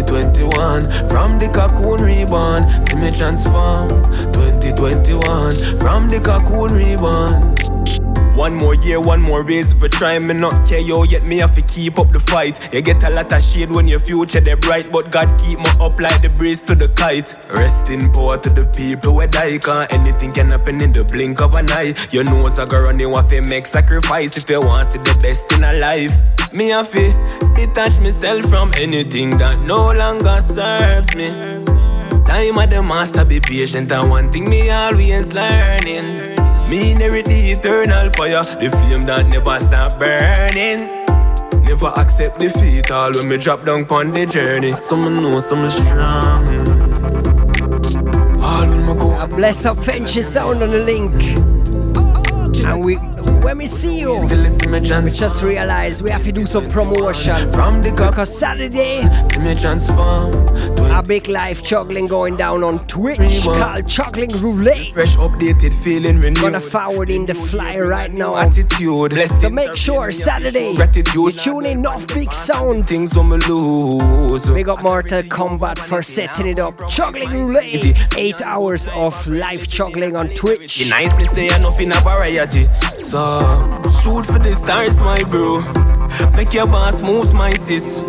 2021, from the cocoon reborn. See me transform. 2021, from the cocoon reborn. One more year, one more race for trying me not yo yet me have to keep up the fight. You get a lot of shade when your future they bright, but God keep me up like the breeze to the kite. Rest in power to the people where die can anything can happen in the blink of an eye. Your nose a go run you have to make sacrifice if you want to see the best in a life. Me have to detach myself from anything that no longer serves me. Time of the master, be patient. And one thing me always learning. Me inherit the eternal fire, the flame that never stop burning. Never accept defeat, all when me drop down on the journey. Some know some strong. All when me go. A bless up Fench's sound on the link. And we when we see you, we just realize we have to do some promotion. From the because Saturday, a big live juggling going down on Twitch called Juggling Roulette. Fresh updated feeling renewed. Gonna forward in the flyer right now. Attitude, so make sure Saturday you tune in off big sounds. Things on lose. We got Mortal Kombat for setting it up. Juggling Roulette, eight hours of live juggling on Twitch. The nice place there, nothing a variety. So shoot for the stars, my bro. Make your boss moves, my sis.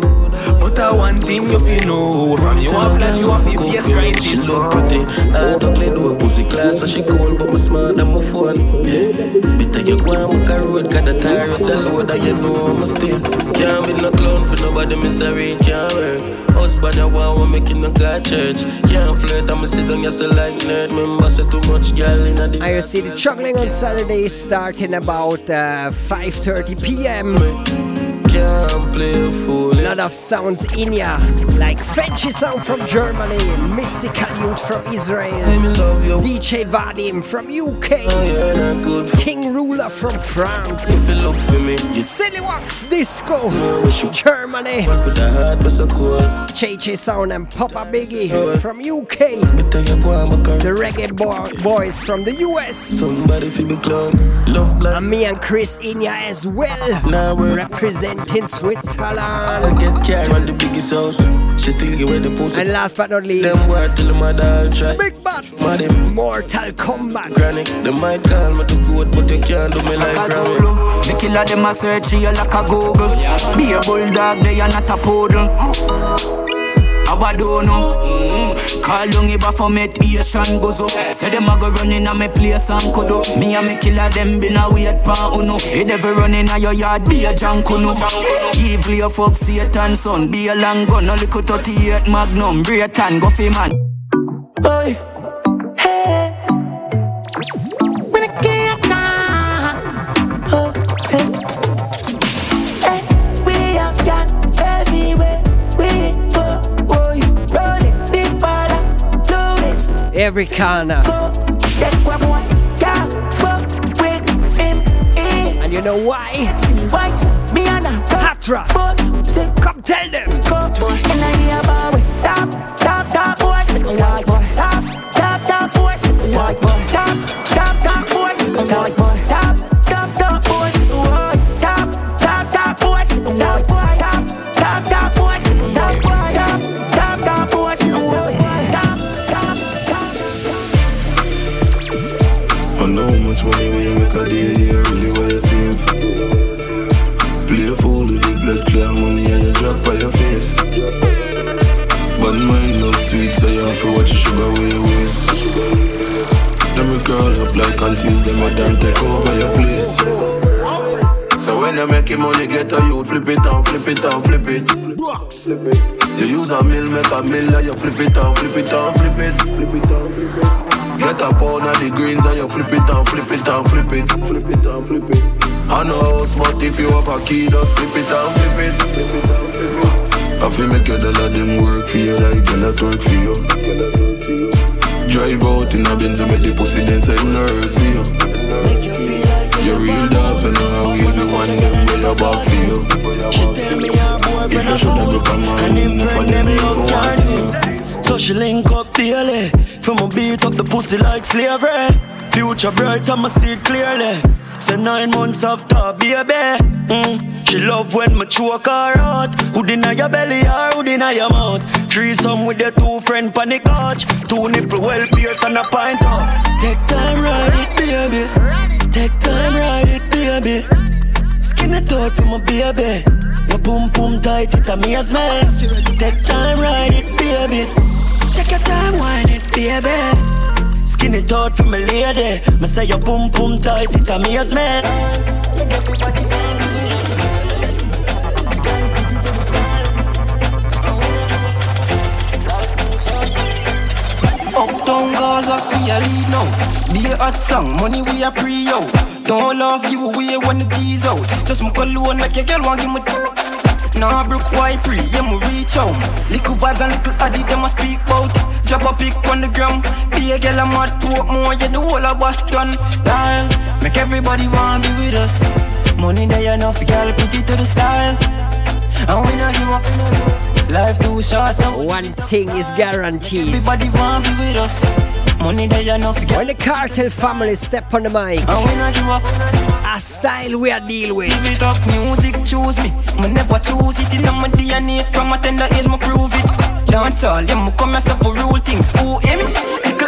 But I one thing you feel know. From you up like you have to face right She look pretty. I don't play do a pussy class. So she cold but me smart than my phone. Yeah. Bitter you go and make a road Cause the tire is a load that you know I'm still Can't be no clown for nobody me sorry can't work. Husband I want one making no God church. Can't flirt I'ma sit down you say like nerd. Remember say too much girl in the I see the juggling on Saturday starting about uh, 5.30 p.m. A lot of sounds in ya, like Frenchy sound from Germany, Mystical Youth from Israel, DJ Vadim from UK, oh, King Ruler from France, if you look for me, you Silly Walks Disco, Germany, JJ Sound and Papa Biggie from UK, the Reggae boy, Boys from the US, Somebody feel be clown, love black, and me and Chris in ya as well, now representing Switzerland. I get carried on the biggest house. She still give away the pussy. And last but not least, them word till the mother try. Big Bad, Mortal Kombat. Chronic, they might call me the goat, but you can't do me like Grammy. The killer them a search you like a Google. Be a bulldog, they are not a poodle. I don't. Mm-hmm. Call down Iba for mediation goes up. Say them a go running a me place and kudo. Me and me killer them been a wait pa uno. He never running a your yard be a jankuno. Evil you fuck Satan son. Be a long gun, a little 38 magnum. Brayton go fi man. Hey. Him. corner. And you know why? A Hatras. Come tell them. White boy. Top, top, top boy. White boy. A take over your place. So when you make it money, get a youth, flip it and flip it and flip it. Flip it. You use a mill, make a mill, and you flip it and flip it and flip it. Flip it and flip it. Get a pound of the greens and you flip it and flip it and flip it. Flip it and flip it. I know how smart if you have a key, just flip it and flip it. Flip it and flip it. I feel make your dollar them work for you like girl that work for you. Drive out in a Benz and make the pussy then say no see you. You real dogs and how easy one them way you back for you. If you should have broke a man, enough of them even want see you. So she link up daily From a beat up the pussy like slavery Future bright, I'ma see it clearly Say nine months after, baby mm. She love when me choke her out Who deny your belly or who deny your mouth. Threesome with the two friend on the couch. Two nipple well pierced and a pint up. Take time, ride it, baby. Take time, ride it, baby. Skin it out for my baby. Your boom boom tight, it amaze me Take time, ride it, baby. Take your time, wine it, baby. Skin it out for my lady. Me say your boom boom tight, it amaze me Uptown Gaza, we a lead now. Be a hot song, money we a pre yo. Don't love you, we when the G's out. Just smoke alone like a girl want give me. Nah, broke white pre, yeah, me reach home. Little vibes and little addy, them a speak bout. Drop a pic on the gram. Be a girl, I'm mad talk more, yeah, the whole of Boston. Style, make everybody want be with us. Money there enough, girl, put it to the style. And we not give up. Life too short, so One thing is guaranteed. everybody want be with us. Money there enough. When the cartel family step on the mic, And we not give up. a style we are deal with. Give it up, music choose me. Me never choose it in my DNA. From a tender age, me prove it. Dance all, yeah, me come myself for real things. Who him?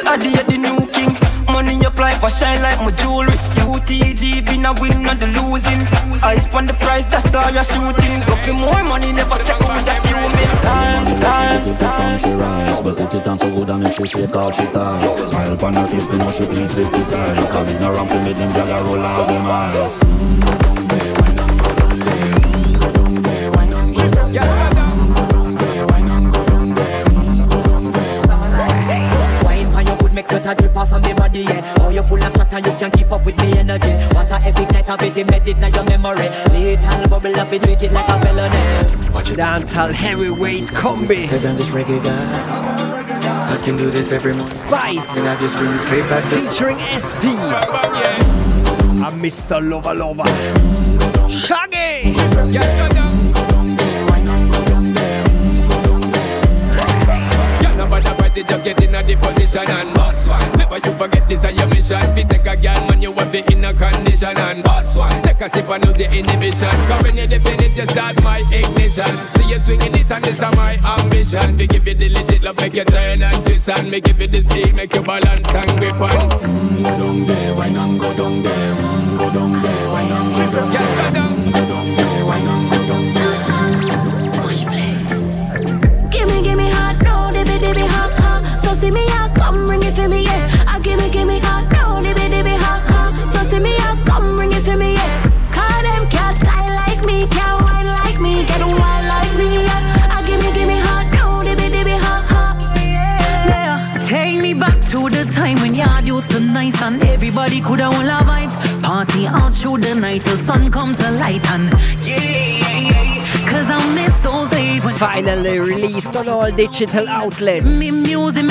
Addy, yeah, the new king. Money apply for shine like my jewelry. UTG been a win, not the losing. I spend the price, that's star you're shooting. Go for more money, never second with that you on she rise, but put it on so good I make she shake all she ties. Smile upon her face, me know she pleased with this eye. Coming around to make them a roll out them eyes. Mm, sweat a drip off of me body, yeah. Oh, you full of chat and you can't keep up with me energy. What a epic night of it, embedded in your memory. Little bubble up, it treat it like a felony. Dancehall heavyweight combi. Cause I'm this reggae guy. I can do this every month. Spice. And I just scream straight back to Featuring SP. And Mr. Lover Lover. Shaggy. It, just get in a the position and boss one. Never you forget this is your mission. Fi take a girl, man, you have the inner condition and boss one. Take a sip and lose the inhibition. Cause when you dip in it, you start my ignition. See you swinging it and this is my ambition. We give you the legit love, make you turn and twist and make give you the speed, make you balance and grip on. Mm, go down there, why not go down there? Mm, go down there, why not go down there? Mm, go down there, why not go down there? Gimme, gimme hot, no, dibby, dibby, hot, hot. So see me out, come bring it for me, yeah. I gimme, gimme hot, no, dibby, dibby, hot, hot. So see me out, come bring it for me, yeah. Call them can't style like me, can't wine like me, get wild like me, yeah. I gimme, gimme hot, no, dibby, dibby, hot, hot. Yeah. Take me back to the time when yard used to nice and everybody could have all our vibes. Party all through the night till sun come to light and yeah, yeah, yeah. Cause I miss those Finally released on all digital outlets. me music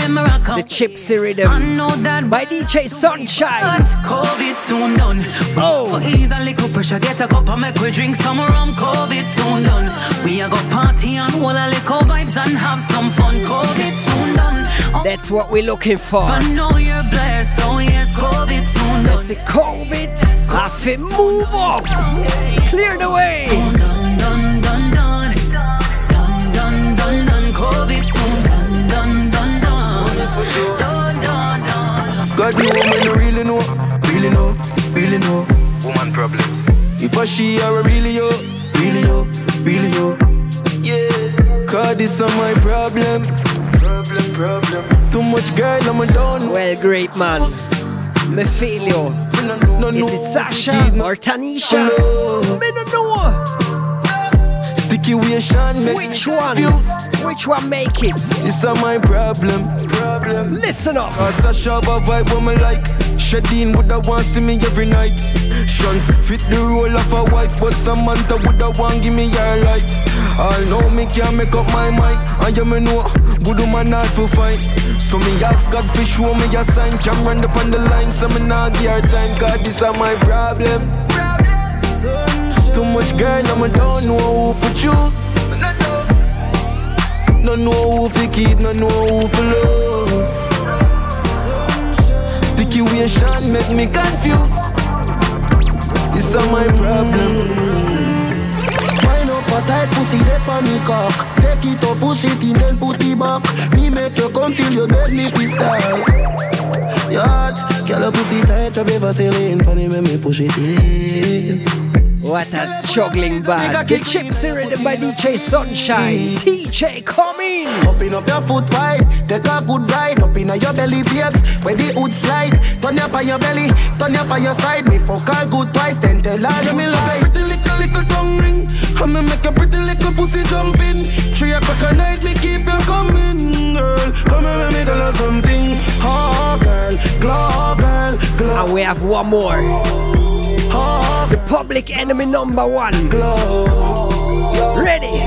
come. The Gypsy Rhythm. I know that by DJ Sunshine. But COVID soon done. Oh, ease a little pressure. Get a cup and make we drink some rum. COVID soon done. We a go party and hold a little vibes and have some fun. COVID soon done. Oh, That's what we're looking for. I know you're blessed. Oh yes, COVID soon done. Let's see COVID. Have to move up. Clear the way. God, the woman you really know, really know. really know. Woman problems. If I she or a really yo, really yo, really yo. Yeah, cause this are my problem. Problem, problem. Too much girl, I'm a done. Well, great man. Me feel you. Is it Sasha or Tanisha? Me no know. Situation make Which me one? Which one make it? This are my problem, problem. Listen up. Cause Sasha have a vibe me like. Shadeen woulda want see me every night. Shans fit the role of a wife, but Samantha woulda want give me her life. I know me can't make up my mind, and you me know good man not to fight. So me ask God for show me a sign. Jam run up on the line, so me not give her time. Cause this are my problem. Too much girl, I'm don't know who for choose. No know who for keep, no know who for lose. Sticky Situation make me confused. This are my problem. A tight pussy, they panic cock. Take it up, push it in, then put it back. Me make you come till you beg me to stop. Yacht, girl, a pussy tight, a beaver sailing. Funny when me push it in. What a juggling band. The chips are written by DJ Sunshine. TJ coming. Open up your foot wide, take a good ride. Up in your belly, babes, where the hood slide. Turn up on your belly, turn up on your side. Me fuck her good twice, then tell her me lie. Pretty little little tongue ring, I'ma make a pretty little pussy jump in. Three o'clock at night, me keep you coming, girl. Come here, let me tell you something. Oh, girl, glow, girl, glow. And we have one more. The public enemy number one. Ready?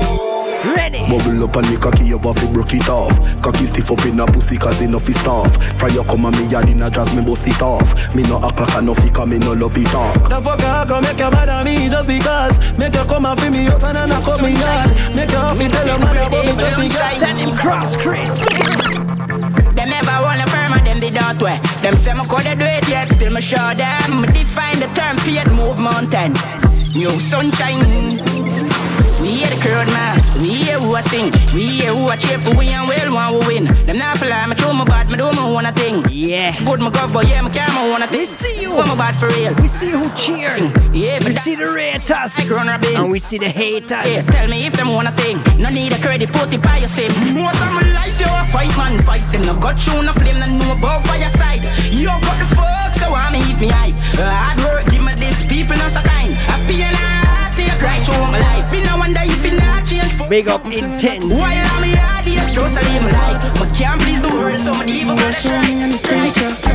Ready? Bubble up and the cocky, you buff it, broke it off. Cocky stiff up in a pussy, cause enough is tough. Fry you come and me yard in a dress, me bust it off. Me no act like a nuffy, cause me no love it off. The fuck I come make you mad at me just because Make you come and feel me house and then I come me yard Make you happy tell your mother about me just because Send him cross, Chris. Don't way. Them say me coulda do it yet, still me show them. Me define the term faith move mountain. New sunshine. We hear the crowd man, we hear who I sing, we hear who I cheer for we and well one we win. Them not fly, me throw my bad, me do my one thing. Yeah. Good my go, but yeah, me care my one thing. We see you. What my bad for real. We see who cheer. Yeah, We see the raters. Like run Robin. And we see the haters. Yeah, tell me if them want a thing. No need a credit, put it by your sim. Most of my life, you a fight man fighting. No got you, no flame, no know about fire side. You got the fuck, so I me if me hype. Uh, hard work, give me this, people not so Big up intense. While I'm here, the just to live my life. But can't please the world, so me even gotta try.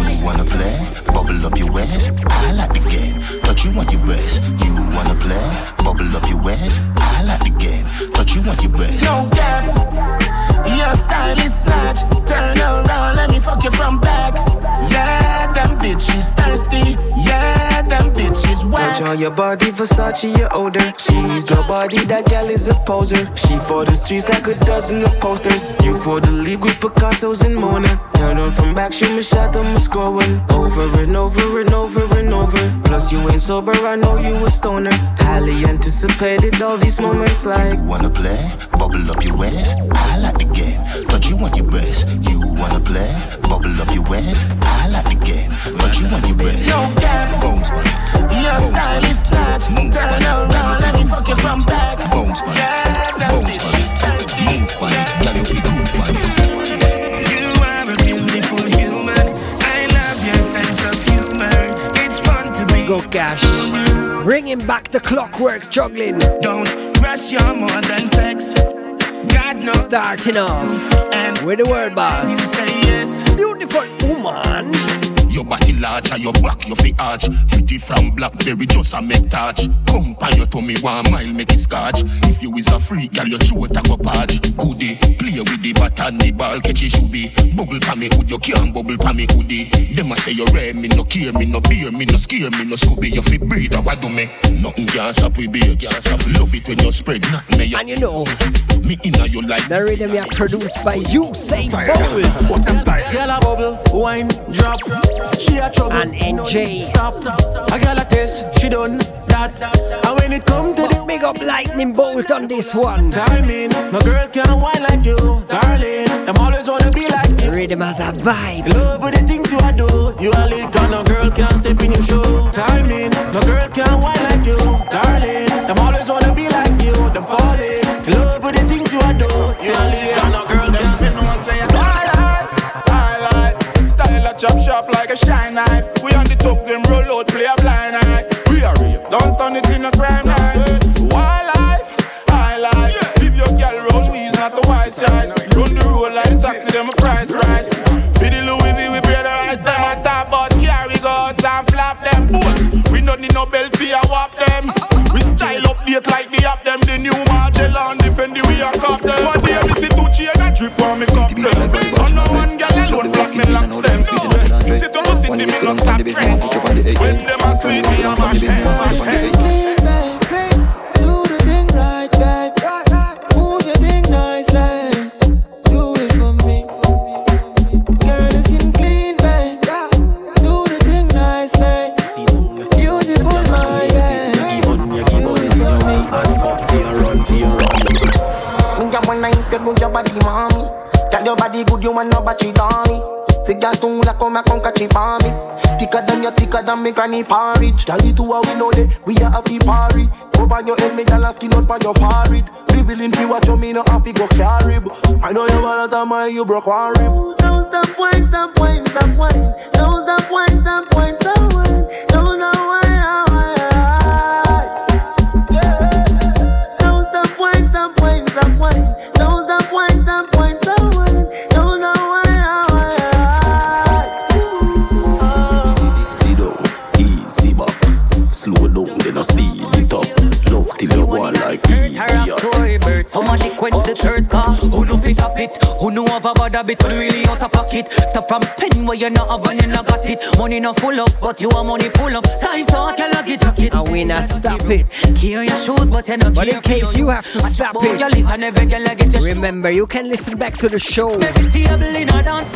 You wanna play? Bubble up your waist. I like the game. Touch you on your breast. You wanna play? Bubble up your waist. I like the game. Touch you on your breast. No cap, your style is snatch. Turn around, let me fuck you from back. Yeah, them bitches thirsty. Yeah, them bitches whack. Touch on your body, Versace, your odor. She's nobody, that gal is a poser. She for the streets like a dozen of posters. You for the league with Picasso's and Mona. Turn on from back, shoot me shot, I'm score one. Over and over and over and over. Plus, you ain't sober, I know you a stoner. Highly anticipated all these moments like. Wanna play? Bubble up your waist. I like the game. Touch you on your breast. You wanna play? Bubble up your waist. I like the game. Touch you on your breast. No cap, your style is snatch. Turn around, let me fuck you from back. Yeah, them bitches thirsty. You are a beautiful human. I love your sense of humor. It's fun to be. Go cash. Bringing back the clockwork juggling. Don't rush your more than sex. God knows. Starting off and with the word boss. Say yes. Beautiful woman. Your body large and your back your feet arch. Pretty from Blackberry just a make touch. Come pan your tummy one mile make it scotch. If you is a freak girl your throat a go patch Goodie, play with the bat and the ball catch it should be. Bubble pa me hood you can't bubble pa me hoodie. Them a say you rare me no care me no beer me no scare me no scooby. You fi breed or what do me? Nothing can stop we be can't stop. Love it when you spread nothing me And you know Me inna your life. The rhythm are produced by Usain Bolt Girl a bubble, wine, drop. drop. She a trouble. And NJ. Stop. A girl like this, she done that. And when it come to the big up lightning bolt on this one. Timing, no girl can't whine like you, darling. I'm always wanna be like you. Rhythm has a vibe. Love with the things you are do. You are lit, no girl can't step in your shoe. Timing, no girl can't whine like you, darling. I'm always wanna be like you. Them falling. Love with the things you are do. You are lit, no girl can step in your shoe chop sharp like a shine knife. We on the top, them roll out, play a blind eye. We are real, don't turn it in a crime night. Wildlife, high life. If your girl roll, we is not a wise choice. Run the road like taxi, them a price right. For the Louis V, we pay the right time. I talk about carry goes and flap them boots. We don't need no belt for a whop them. We style update like the app them. The new Magellan defend the way I cop them. One day me see two chain a drip on me cup them. On no one girl alone block me locks them. Sit on the me no stop trend. When them a sweet, me a mash them. Mash them. Do the thing right, babe. Move your thing nicely. Do it for me. Girl, your skin clean, babe. Do the thing nicely. Beautiful, my babe. Do it for me. Me a wanna if you move your body, mommy. Tell your body good, you want no battery, Tommy. Figure two like come a catch it for me. Thicker than your thicker than me granny porridge. Tell it to her we know that we are a fee party. Up on your head, me gyal a skin out by your forehead. Be willing to watch you, me no have to go carry. I know you want to mind you broke one rib. Don't stop wine, stop wine, stop wine. Don't stop wine, stop wine, stop wine. Don't stop wine, Don't stop wine, stop wine, stop wine. Don't Bird, somebody quench the thirst car. Who know fit up it? Who know have a bad bit? Who really out of pocket? Stop from spending where you not have and you not got it. Money not full up, but you are money full up. Time so I can get jacket. And we not stop it. Care your shoes, but you not But in case you have to stop it, remember you can listen back to the show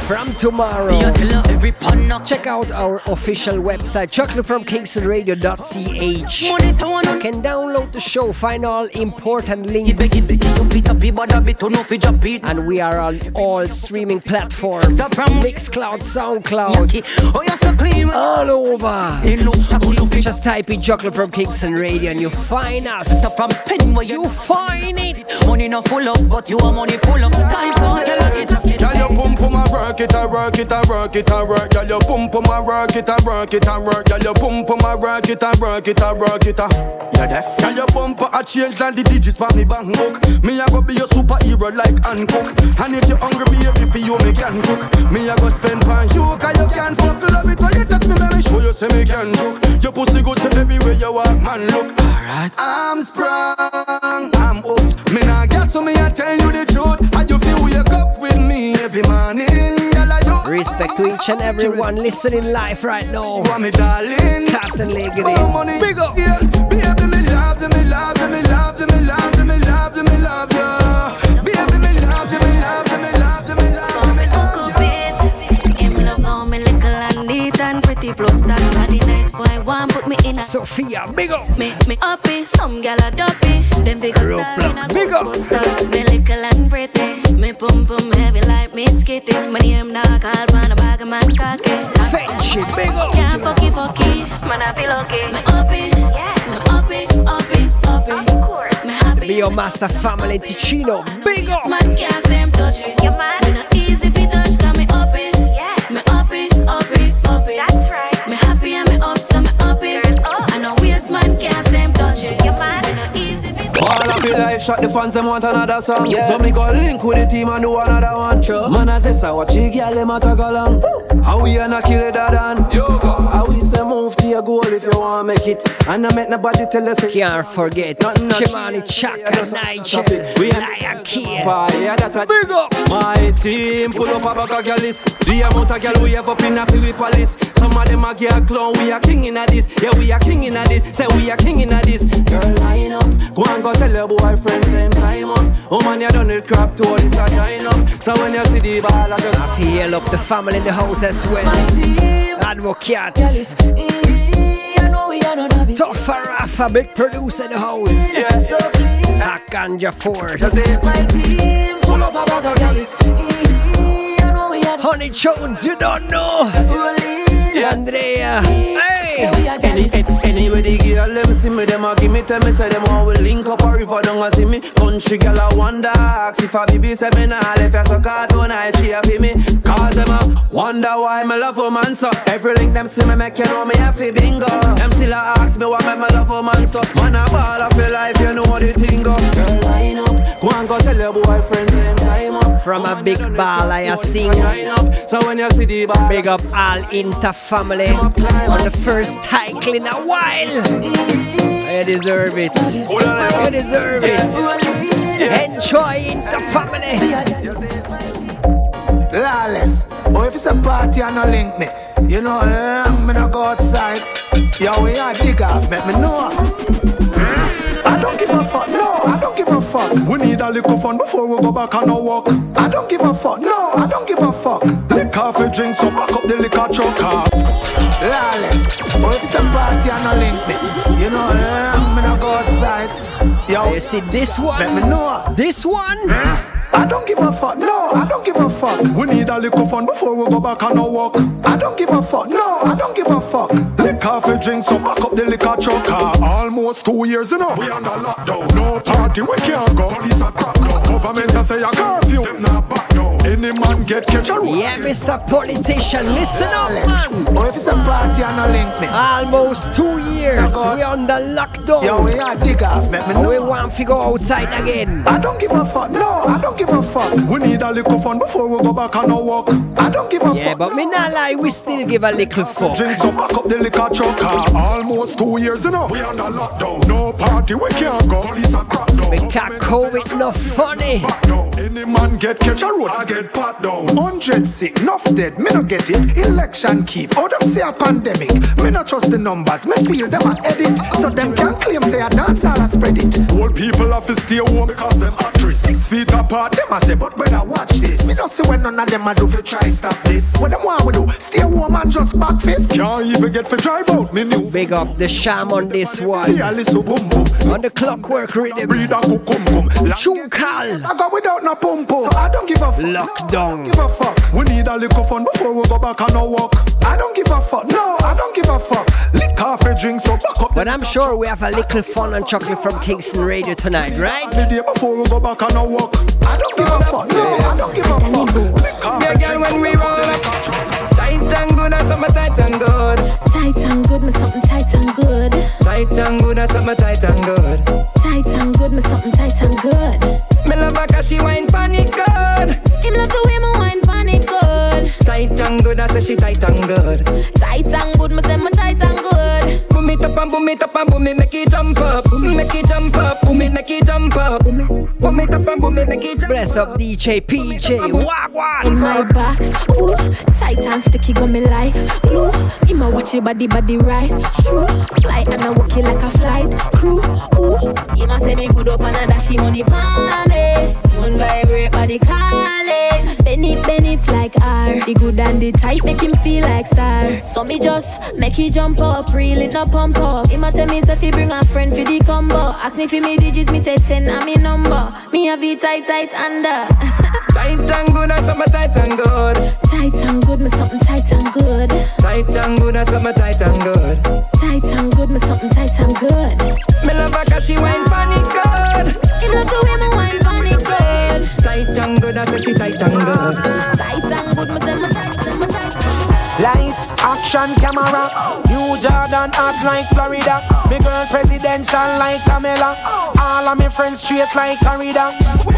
from tomorrow. Check out our official website, chocolatefromkingstonradio.ch. You can download the show, find all important links. And we are on all streaming platforms Stop from Mixcloud, SoundCloud, oh, all over. Just type in Chocolate from Kingston Radio and you find us. Stop from pin, where you find it. Money not full up, but you are money full up. Time so I can get jacket. Girl, you pump pum a work it, a work it, a work it, a work. Girl, you pump pum a work it, a work it, a work. Girl, you pump pum a work it, a work it, a work it, a. You deaf? Girl, your bumper a change than the digits for me bank book. Me a go be your superhero like Hancock. And if you hungry, baby, for you me can cook. Me a go spend pan you, cause you can fuck. Love it when you touch me, let me show you say me can cook. Your pussy good to everywhere you walk, man. Look, alright. I'm sprung, I'm hooked. Me nah guess so me a tell you the truth. And you feel wake up with me every morning. Girl, I you Respect to each and everyone listening live right now. me darling. Captain Leggedy. Big up. Yeah. Baby, me love you, me love you, me love you, me love you, me love you, me love you. Baby, me love you, me love you, me love you, 40 plus. That's body nice boy. One put me in a Sophia. Big up. Make me uppy. Some gal a dumpy. Them big up. Big up. Me little and pretty. Me pum pum heavy like me skitty. My name now called man a bag of man cocky. Fancy. Big up. Can't fucky fucky. Man I feel okay. Me uppy. Yeah. Me uppy. Uppy. Uppy. Of course. Me happy. Biomassa family Ticino. Big up. Man can't seem touch it. You're mad. Easy if you touch life shot the fans them want another song. Yeah. So me go link with the team and do another one. Man I say so watch you girl them a tag along. How we gonna kill it that? How we say move to your goal if you want to make it. And I make nobody tell us. Can't forget Chimani Chaka Nigel Lion that a big up. My team pull up a bag of girls. The amount of girl we have up in a we palace. Some of them a a clown. We are king in a this. Yeah, we are king in a this. Say we are king in a this. Girl line up. Go and go tell your boyfriend same time up. Oh man, you done it crap to all this a join up. So when you see the ball, I just I feel up the family in the house as well. Advocate. Tough Rafa, big producer in the house. Hakanja Force. pull up a bag. Honey Jones, you don't know. Andrea. Hey. Any, any, anyway, the girl them see me, them a give me, tell me, say them all will link up or if I don't see me. Country girl, I wonder, ask if I be say me nah left ya so cartoon, I cheer for me. Cause them a wonder why me love a man so. Every link them see me make you know me happy bingo. Them still a ask me why me me love a man so. Man a ball of your life, you know the thing go. Girl, line up, go and go tell your boyfriend same time up. From a big ball, I sing. So when you see the ball, Big up all Inter family on the first title in a while. You deserve it. You deserve it. Enjoy Inter family. Lawless. Oh, if it's a party and no link me, you know, long me no go outside. Yo, we are dig off, make me know. I don't give a fuck, no, I don't give a fuck. We need a little fun before we go back and no walk. I don't give a fuck, no, I don't give a fuck. Lick off a drink, so back up the liquor truck off. Lawless. Oh, if it's a party and no link me, you know, long me no go outside. Yo, You see this one? Let me know. This one? I don't give a fuck, no, I don't give a fuck. We need a little fun before we go back and no walk. I don't give a fuck, no, I don't give a fuck. Lick off a drink, so back up the liquor truck. Ah, Almost two years, you know. We under lockdown, no party, we can't go. Police are crack down. Government a say a curfew, them not back down. Any man get catch a road. Yeah, Mr. Politician, listen up, man. Or if it's a party and no link me. Almost two years, we under lockdown. Yo, we are dig off, make me know. we want to go outside again. I don't give a fuck, no, I don't give a fuck. We need a little fun before we go back and no walk. I don't give a Yeah, fuck. but me not lie, we still give a little fuck. Drink so back up the liquor truck. Ah, Almost two years, you know. We under lockdown. No party, we can't go. Police are crack down. Because COVID no funny. Back. Any man get catch a road, I get pat down. Hundred sick, enough dead, me no get it. Election keep, oh them say a pandemic. Me no trust the numbers, me feel them a edit. So them can claim say a dance all a spread it. Old people have to stay home because them actress. Six feet apart, them a say, but better watch this. Me no see when none of them a do fi try stop this. What them want we do? Stay home and just back fist. Can't even get for drive out, me new. Big up the sham on this one. Yeah, listen boom boom. On the clockwork rhythm. Breed a cook cum cum. Chunkal. I go without no pum pum. So I don't give a fuck. Lockdown. give a fuck. We need a little fun before we go back and walk. I don't give a fuck. No, I don't give a fuck. Lick off a drink, so back up. But I'm sure we have a little fun and chocolate from Kingston Radio tonight, right? The day before we go back and walk. I don't give a fuck. No, I don't give a fuck. Lick off Yeah, a girl, when we roll up up, the liquor truck. tight and good, that's something tight and good. Tight and good, me something tight and good. Tight and good, that's something tight and good. Tight and good, me something tight and good. Me love her cause she wine panic good. Him love the way me wine panic good. Tight and good, I say she tight and good. Tight and good, me say me tight and good. Boom it up and boom it up and boom it make it jump up. Make it jump up. Boom it make it jump up. Boom it up and boom it make it jump Bless up DJ PJ. In my back, ooh, tight and sticky, got me like glue. Me ma watch your body, body right, true. Fly and I walk it like a flight crew. Ooh, he ma say me good up and I dash him money palm me. Phone vibrate, body calling. Bend it, bend it like R. The good and the tight make him feel like star. So me just make he jump up, reel it up, pump up. He ma tell me say fi bring a friend for the combo. Ask me fi me digits, me say ten and me number. Me have it tight, tight under. Uh, tight and good, that's something tight and good. Tight and good, me something tight and good. Tight and good, that's something tight and good. Tight and good, me something tight and good. Me love her cause she wine panic good. Him love the way me wine panic good. Tight and good, I say she tight and good. Tight and action, camera. New Jordan, act like Florida. Me girl presidential like Camilla. All of me friends straight like corridor.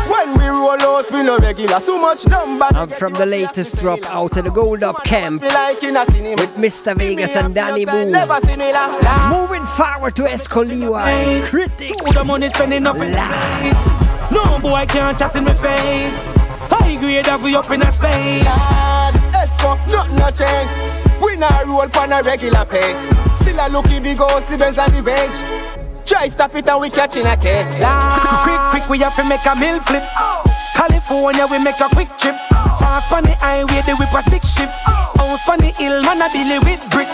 When we roll out, we no regular. So much number. I'm from the latest drop out of the Gold Up Camp like in a cinema. with Mr. Vegas and Danny Boone. Never seen it like Moving forward to Escoliwa. Critics. Who the money spending up in lies. No boy can't chat in my face. High grade have we up in a space. Lord, Esco, nothing no change. We not roll on a regular pace. Still a looky big the Benz and the bench. Try stop it and we catching a case. Quick, quick, we have to make a mill flip. California, we make a quick trip. Fast on the highway, the whip a stick shift. House on the hill, man, I deal with brick.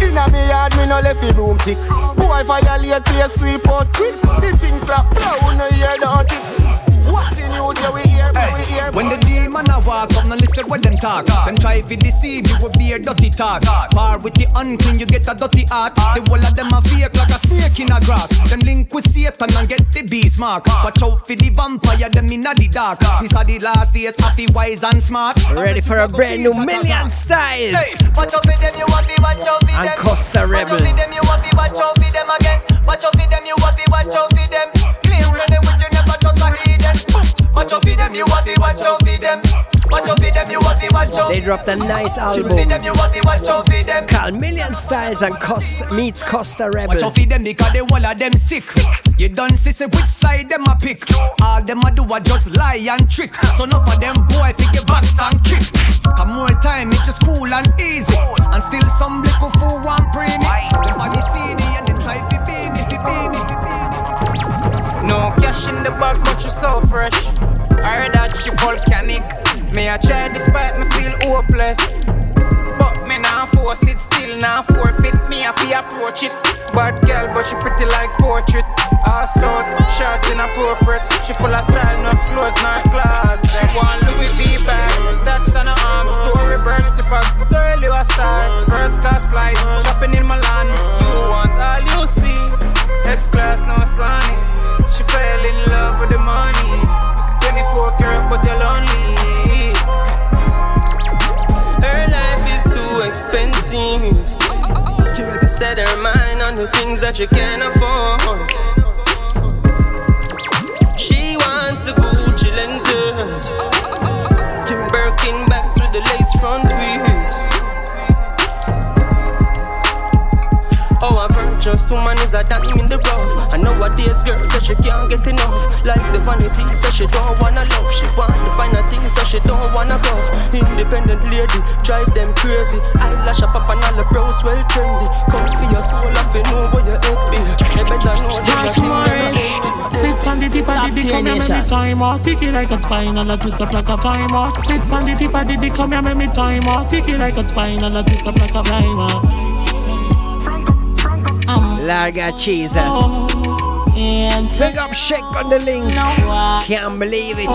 Inna me yard, me no left the room tick. Boy violate, play sweep out quick. The thing clap, blow, no hear don't it. What's in news? Yeah, we hear, Hey, we hear. When the demon a walk up, now listen when them talk. Them try to deceive you with beer dirty talk. Par with the unclean, you get a dirty heart. The whole of them a fake like a snake in a grass. Them link with Satan and get the beast mark. Watch out for the vampire, them in the dark. These are the last days of the wise and smart. Ready for a brand new Million Stylez. Hey, watch out for them, you want the watch out for And. Costa Rebel. Watch out for them, you want the watch out for them again. Watch out for them, you want the watch out for them. Clean running with you They dropped a nice album you called Million Stylez and Costa meets Costa Rebel Watch out for them because they all of them sick. You done see say which side them a pick. All them a do a just lie and trick. So enough of them boy fi get box and kick. Come more time it's just cool and easy. And still some little fool want me. Them the No cash in the bag, but you so fresh. I heard that she volcanic. Me I try despite me feel hopeless. But me nah force it, still nah forfeit. Me I fi approach it. Bad girl, but she pretty like portrait. Ass out, shorts inappropriate. She full of style, enough clothes, not clothes. She want Louis V bags, that's on her arms. Tory Burch slippers. Girl, you a star. First class flight, shopping in Milan. You want all you see. S class, no sunny. She fell in love with the money. 24 karat, but you're lonely. Her life is too expensive. You set her mind on the things that you can't afford. She wants the Gucci lenses, Birkin bags with the lace front wigs. A woman is a dime in the rough. And nowadays, girl says she can't get enough. Like the vanity, says she don't wanna love. She want the finer things, so she don't wanna cuff. Independent lady, drive them crazy. Eyelash up, up and all the brows well trendy. Come for your soul, off you know where your head be. You better know that Cash nothing gonna Morris. end you. Sit on the tip of the dick, come here, make me time off. Sick it like a spine and a twist up like a timer. Sit on the tip of the dick, come here, make me time off. Sick it like a spine and a twist up like a timer. Larga Jesus. And Big up Shake on the link. Can't believe it.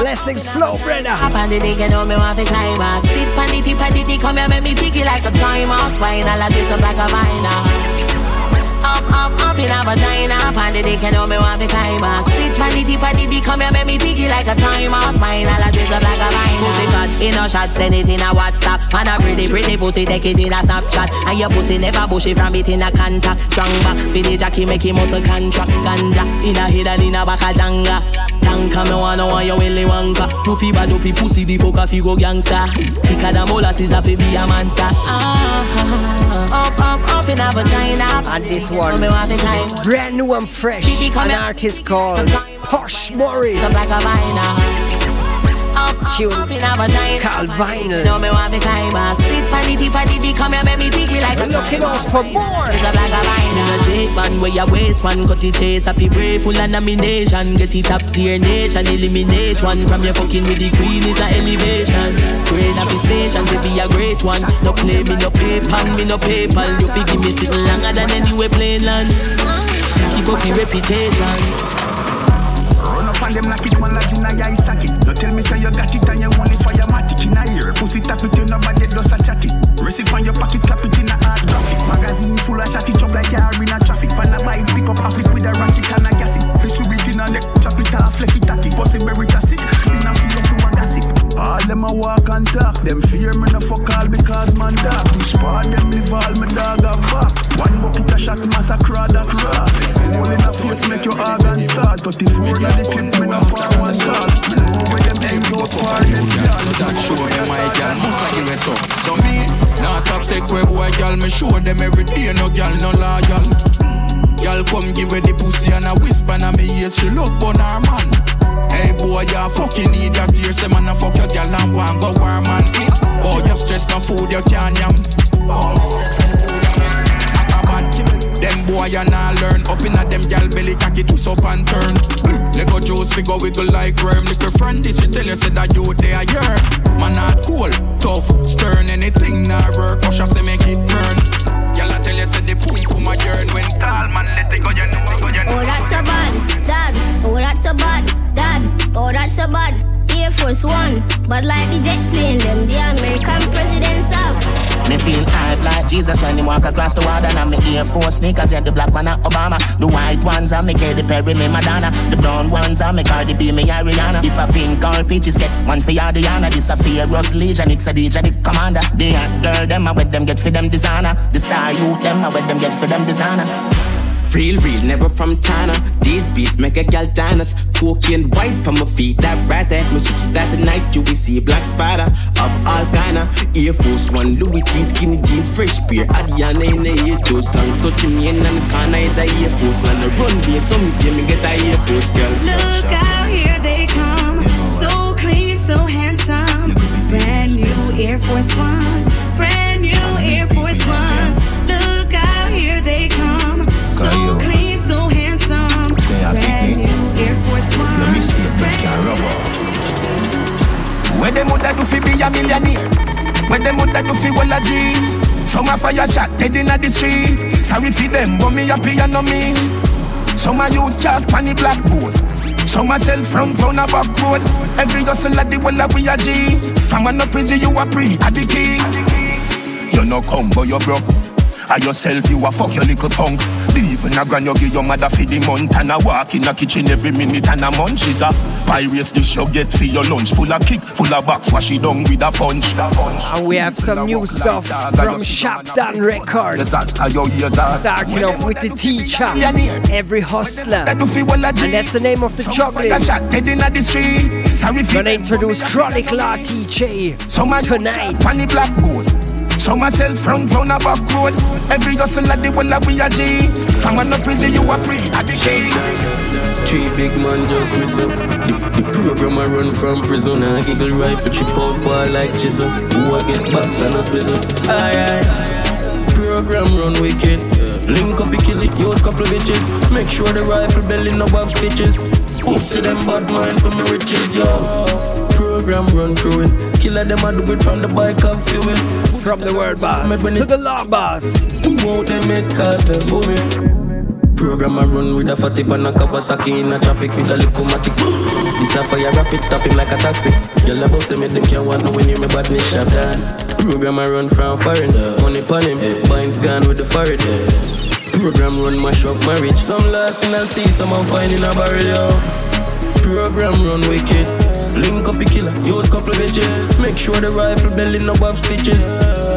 Blessings flow, brother. Up on the you me want to climb. Sit on the tip of the come here, make me like a a twist up like a viner. Up, up, up in a vagina. Up on the dick, you know me want to climb up. Sit on the tip of the dick, come here, make me ticky like a timer. Spine all a twist up like a viner. Pussy fat in a shot, send it in a WhatsApp. Man a pretty, pretty pussy, take it in a Snapchat. And your pussy never bushy from it in a contact. Strong back, for the jockey, make him muscle contract. Ganja, in a head and in a back a janga. Tanka, me wanna want your Willy Wonka. No fever, dopey pussy, the fuck fi go gangsta. Thicker than molasses, have to be a monster. Ah, up, up, up in a vagina. And this one Me want to is brand new and fresh. An artist called Posh Morris. Tune up in a vagina. called Vinyl. No, me want to climb a street pan the tip of come here, make me ticky like a Looking out for more. It's a vine. In a date man, where your waist man cut it chase. If you brave full of nomination, get it up tier nation. Eliminate one from your fucking with the queen is a elevation. Great up station to be a great one. No play me no PayPal, me no PayPal. You fi give me sitting longer than anywhere plain land. Keep up your reputation. Up them like it one like in a eye socket. Don't tell me say you got it and you only fire matic in a ear. Pussy tap it in nobody does a chatty. Receipt on your pocket, clap it in a hard traffic. Magazine full of shotty chop like car in a traffic. Pan a bite, pick up half it with a ratchet and a gas it. Fish with it in a neck, chop it off, left it tacky. It a sick. In a face to a gossip. All them a walk and talk. Them fear me no fuck all because man dark. Me spar them live all me dog have back. One bucket a shot massacre that cross. Hole in a face make your organ start. 34 na the clip me no far one shot. Me know where them aims out far them yard. That show me my gal must a give it so So me, not top take where boy gal Me show them every day no gal no loyal Gal come give her the pussy and a whisper na me yes she love bun her man Hey boy you fucking that tear Say man a fuck your gal and want go war man eat. Oh you stress no food you can't yam Them boy you not learn. Up inna them gal belly cocky twist up and turn. Lego juice figure wiggle like worm. Little friend this she tell you say that you they are yearn Man not cool, tough, stern. Anything not work, push say make it burn girl, I tell you, said the poom poom a yearn when tall man let it go, you know, go, you know. Oh, that's so bad, dad. Oh, that's so bad, dad. Oh, that's so bad. Air Force One, but like the jet plane, them the American presidents have. Me feel hype like Jesus when he walk across the water. And me Air Force sneakers, yeah, the black one are Obama. The white ones are me Katy Perry, me Madonna. The brown ones are me Cardi B, me Ariana. If a pink or peaches get one for your Diana. This a Russ Legion, it's a DJ, the commander. The hot girl, them I with them get for them designer. The star youth, them I with them get for them designer. Real, real, never from China. These beats make a gal dance. Cocaine white on my feet, that right there. Me switches that tonight, you will see black spider of all kinda. Air Force One, Louis T, skinny jeans, fresh beer. Adiana in the ear, those songs touching me in the corner is a Air Force. Land a run be so me me get a Air Force girl. Look out, here they a fire shot dead inna the street. Sorry fi them, but me happy and no me. Some a use chalk on the blackboard. Some a sell front round a back road. Every hustle at the well a we a G. From an up prison you a pre a the king. You no come but you broke. I yourself you a fuck your little punk. Leave in a grand you give your mother for the month and a walk in a kitchen every minute and a munch is a pirates dish you get for your lunch full of kick, full of box, wash it down with a punch. And we have some new stuff from Shopdown Records. Starting off with the teacher, every hustler, and that's the name of the juggling. Gonna introduce Chronic Law TJ tonight. Some myself from round a back road. Every hustle at the well a we a G. From an up prison you a pre at the key. Three big man just miss up. The, the program I run from prison. I giggle rifle, chip out ball like chisel. Who I get box and a swizzle. Alright. Program run wicked. Link up, kill it, use couple bitches. Make sure the rifle belly no above stitches. Pussy them bad mind for me riches, yo. Program run through it. Killer them I do it from the bike and fuel. Eh. From the word boss to the law boss. Who out them make cars them booming? Eh. Program I run with a fatty pan a Kawasaki in a traffic with a little matic. This a fire rapid stopping like a taxi. Girl about them make them can't want no when you me badness shop down. Program I run from foreign, money pon him, binds gone with the foreign. Program run mash up marriage. Some lost in a sea, some I'm finding a barrel. Yo. Program run wicked. Link up the killer, use couple of bitches. Make sure the rifle belly no above stitches.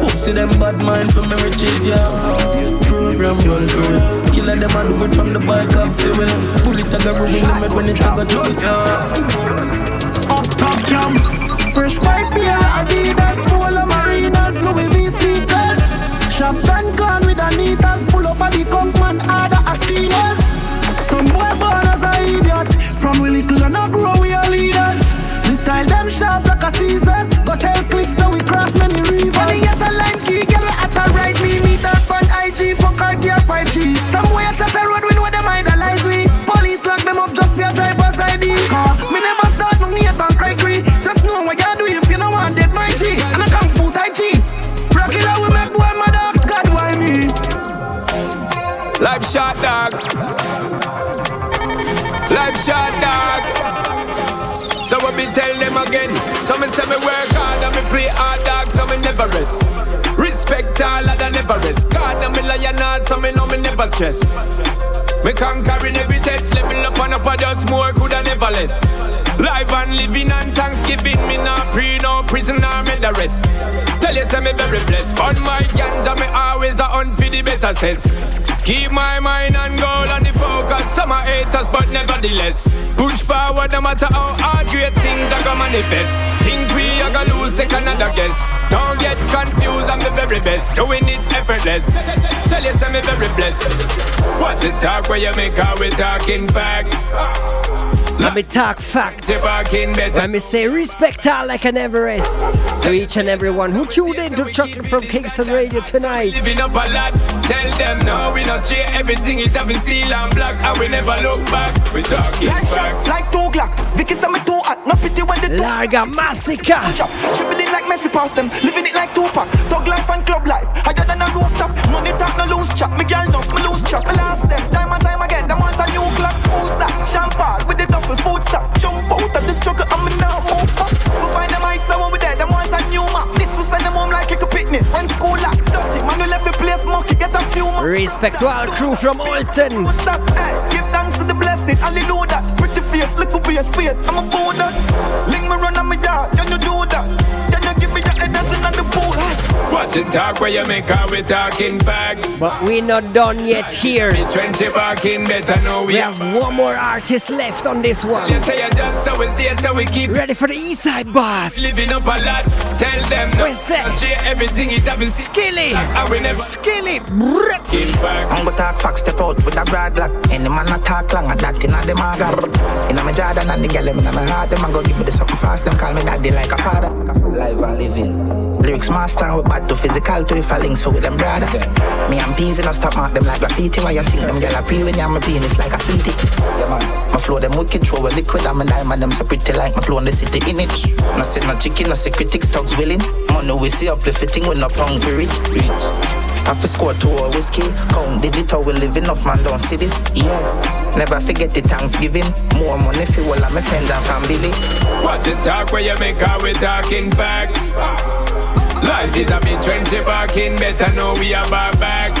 Pussy them bad mind for me riches, yeah. Program through it. Killer them I do it from the bike of fuel. Bullet I got ruin them when it a through it. Up top cam, fresh white beer, Adidas, Polo, Marinas, Louis V sneakers. Champagne can with Anitas, pull up at the Conkman, other Astinas. Some G fuck our gear 5G. Some way shut a road, we know them idolize we. Police lock them up just for a driver's ID. Car, me never start no hate and cry cry. Just know what you do if you don't want dead my G. And I come foot I G. Rock killer, we make boy my dogs, God why me? Life shot dog. Life shot dog. So what me tell them again? So me say me work hard and me play hard dog, so me never rest. Respect all other never rest. God and me lion hard, so me know me never stress. Me conquering every test, level up and up a just more, coulda never less. Live and living and Thanksgiving, me not pre, no prison or me the rest. Tell you say me very blessed, on my ganja me always a hunt for the better sense. Keep my mind and goal on the focus. Some are haters, but nevertheless. Push forward no matter how hard great things are gonna manifest. Think we are gonna lose, take another guess. Don't very best. Doing it effortless. Tell you, say me very blessed. What's the talk where you make how we talking facts? Let me talk facts. Let me say respect all like an Everest to each and everyone who tuned in to Chocolate from Kingston Radio tonight. Living up a lot, tell them no, we not share everything. It have been steel and black, and we never look back. We talking Like facts. shots, like two Glock. Vicky say me too hot, no pity when the Larga Massacre. Dribbling like Messi past them, living it like Tupac. Dog life and club life, higher than a rooftop. Money talk, no loose chat. Me girl enough, me lose track. I last them, time and time again. Them want a new clock. Who's that? Champagne food. Jump out of the struggle, I'm now move up. We find want a new map. This will send them home like a picnic. When school place monkey. Get a few more. Respect to our crew from Alton. Give thanks to the blessing, hallelujah. Pretty face, little be a spade. I'm a border. Link me run Watch it talk where you make out we talking facts. But we not done yet here. Me twenty barking better know we, We have one more artist left on this one. You say you just so we stay so we keep Ready for the East Side boss. living up a lot. Tell them no. Where's that? Share everything it have Skilly. I will never Skilly. in fact. I'm gonna talk facts, step out with a broad lock. Any man not talk long, I that in a them a got. In a my Jordan and the girl them in my heart, them a go give me the something fast. Them call me daddy like a father. Live and living. Lyrics master with bad to physical to if I links for with them brother. Me and peas in a stop mark them like graffiti. Why you think them girl a pee when you have my penis like a sweetie? Yeah man, my flow them wicked, throw a liquid. I'm a diamond, them so pretty like my flow in the city in it. No sit no chicken, no say critics talks willing. Money we see uplifting with no hungry rich. Rich. Half a score two a whiskey. Count digital, we living off man, don't see this. Yeah. Never forget the Thanksgiving. More money for all of my friends and family. Watch it talk where you make out we talking facts. Life is a bit twenty barking better know we are back back.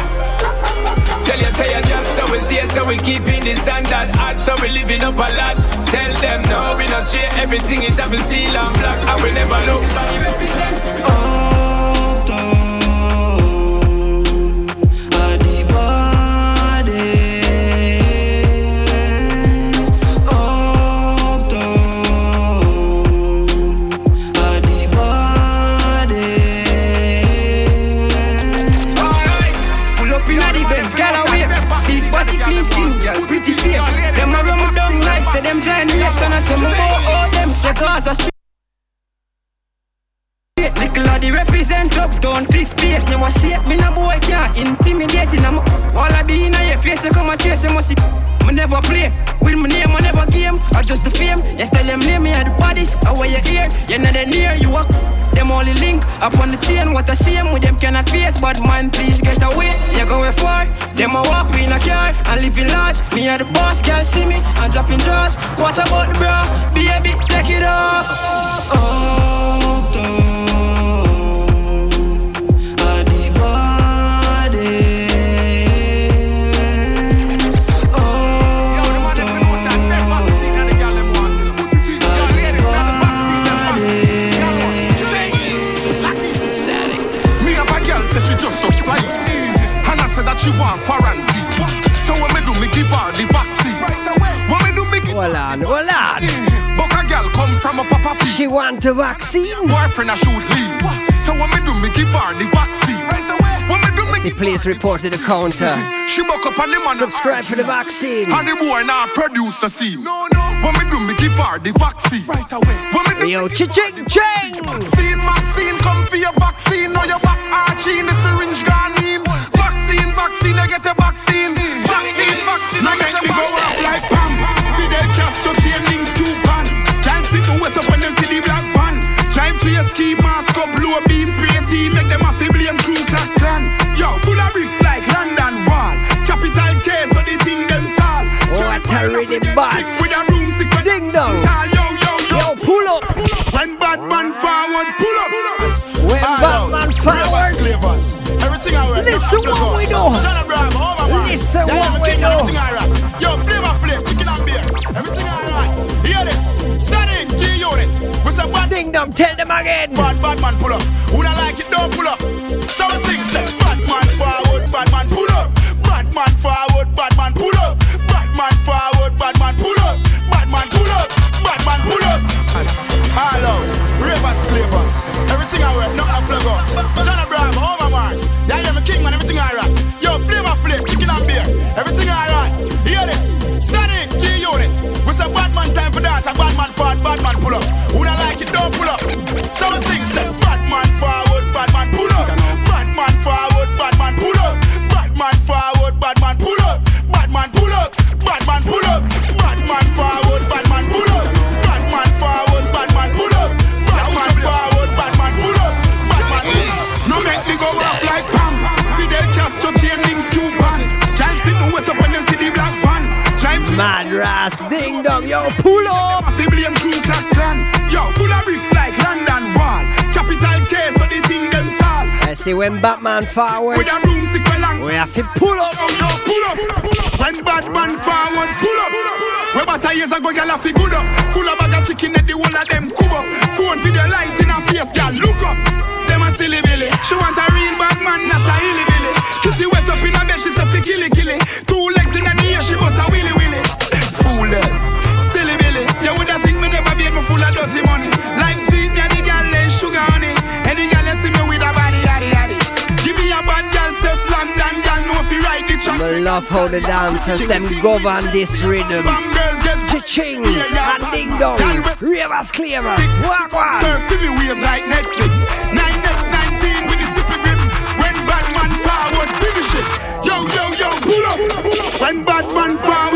Tell you say you just so we stay so we keeping the standard hot so we living up a lot. Tell them no we not share everything it have steel and black and we never look back. Pull say them yes, and tell me about all them say Gaza Street. Little of the represent uptown, flip face. Now I shape me, no boy can't intimidate. I'm all I be in your face, you come and chase, you must see. Me never play with my name, I never game. I just the fame. Yes, tell them name me at the bodies. I wear your ear, you're not near. You walk, them only link up on the chain. What a shame with them cannot face. But man, please get away. You going far. Them a walk we in a car and in large. Me and the boss can't see me. I'm dropping jaws. What about the bra? Baby, take it off. Oh, she want quarantine So when me do me give her the vaccine. When me do me give Hold on, hold on. But a girl come from a papa She want a vaccine. Boyfriend I shoot leave. So when me do me give her the vaccine. When me do me See, please report to the counter. She buck up on the man Subscribe for the vaccine. And the boy now produce the scene. No, no. When me do me give her the vaccine. Right away. When me do Yo, cha-ching, ching! Vaccine, vaccine, come for your vaccine. Now your back arching, the syringe gone in. Vaccine, vaccine, I get a vaccine. Vaccine, vaccine, I get a vaccine. go off like Pam. Fidel Castro chain links to pan. Can't sit to wet up when them see the black van. Drive to your ski mask up, blow a beam spray team, make them a fi blame crew class clan. Yo, full of bricks like London Wall. Capital case, so the thing them tall. Oh, what a rhythm, but With a broomstick, ding dong. yo, yo, yo. Yo, pull up. When bad man forward, pull up. When Aye, bad man forward. Flavors, Everything I wear. Listen what we do. John Abraham, over man. Listen what we everything, do. Everything I rap. Yo, flavor chicken and beer. Everything. Hear this. Static G unit. We say bad Ding tell them again. bad bad man pull up. Who don't like it, don't pull up. So we sing, bad man pull up. Who don't like it, don't pull up. So we sing, say bad man forward, bad man pull up. Bad man forward, bad man pull up. Bad man forward, bad man pull up. Bad man pull up. Bad man pull up. Bad man forward, bad man pull up. Bad man forward, bad man pull up. Bad man forward, bad man pull up. Bad man pull up. No make me go off like Pam. Fidel Castro chain links to ban. Can't sit no wet up when them see the black van. Mad Ras, ding dong, yo, pull up. See when Batman forward, With a broomstick along. we have to pull up. Pull up. When bad man forward, pull up. We about years ago, girl, I fi good up. Full of bag of chicken at the whole of them cub up. Phone video light in her face, girl, look up. Them a silly billy. She want a love how the dancers them govern this rhythm. Cha-ching and ding dong, ravers cleavers, wagwan. Surf me waves like Netflix. 9x19 with the stupid grip. When bad man forward, finish it. Yo, yo, yo, pull up. When bad man forward, forward,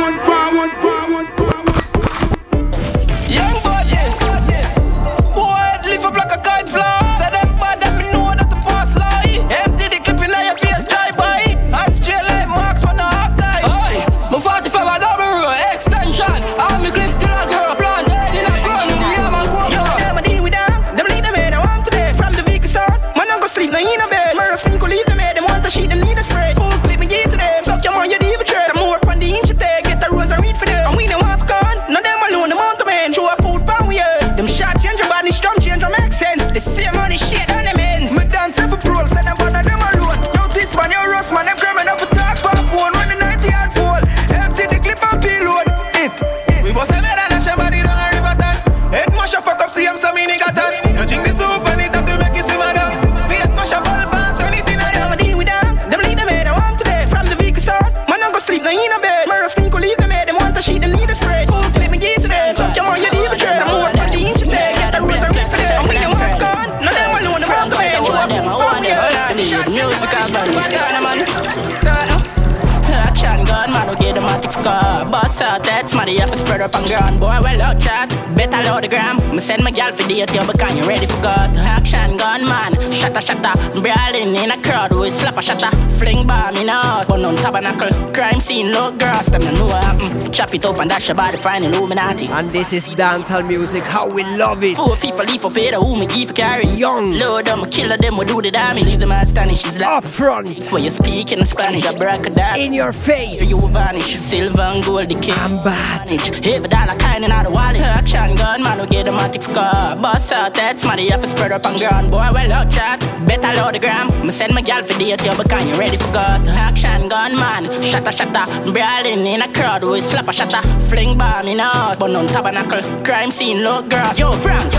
ground. Boy, well out chat, better load the gram. Me send my gal for date, yo, because you ready for God. Action gun, man, shatta shatta. Brawling in a crowd, we slap a shatta. Fling bomb in a house, burn on tabernacle. Crime scene, low grass, them no know what happen. Chop it up and dash your body, find Illuminati. And this is dancehall music, how we love it. Four FIFA leaf of it, who me give for carry. Young. Load them, a killer them, we do the damage. Leave them astonished, it's like. Up front. When you speak in Spanish, I break a dog. In your face. You vanish, silver and gold, the king. I'm bad. Every dollar kind in the wallet. Action gun, man, who get the matic for car. Boss out, that's money, have to spread up on ground. Boy, well out chat, better load the gram. Me send my gal for date, yo, because you ready for God. Action gun, man, shatta shatta. Brawling in a crowd, we slap a shatta. Fling bomb in a house, burn on tabernacle. Crime scene, low grass. Yo, Frank,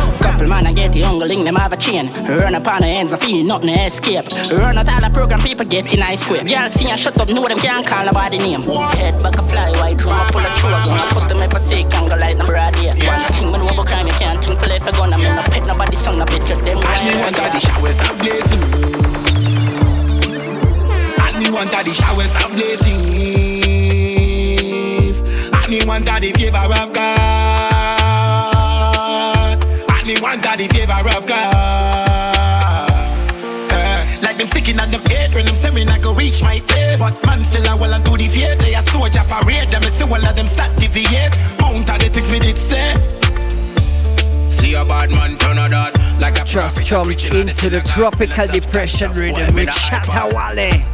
couple man, I get the youngling, them have a chain. Run up on the ends, I feel nothing escape. Run out all the program, people get in ice square. Y'all see and shut up, know them can't call nobody name. Head back a fly, white drum, I pull a trigger gun. I post them if I say, can't go like number of day. One thing, when over crime, you can't think for life. I'm in no pet, nobody son, I bet you them. And me want all the showers are blazing. And want all the showers are blazing. And want all the favor of God. Me want all the favor of God. Eh, Like them sticking at the gate when them say me not go reach my place. But man still a well and to the fate. They a soldier parade. Them see all of them start deviate. Mount of the things me did say. See a bad man turn a dot like a Just jump into the tropical depression rhythm with Shatta Wale.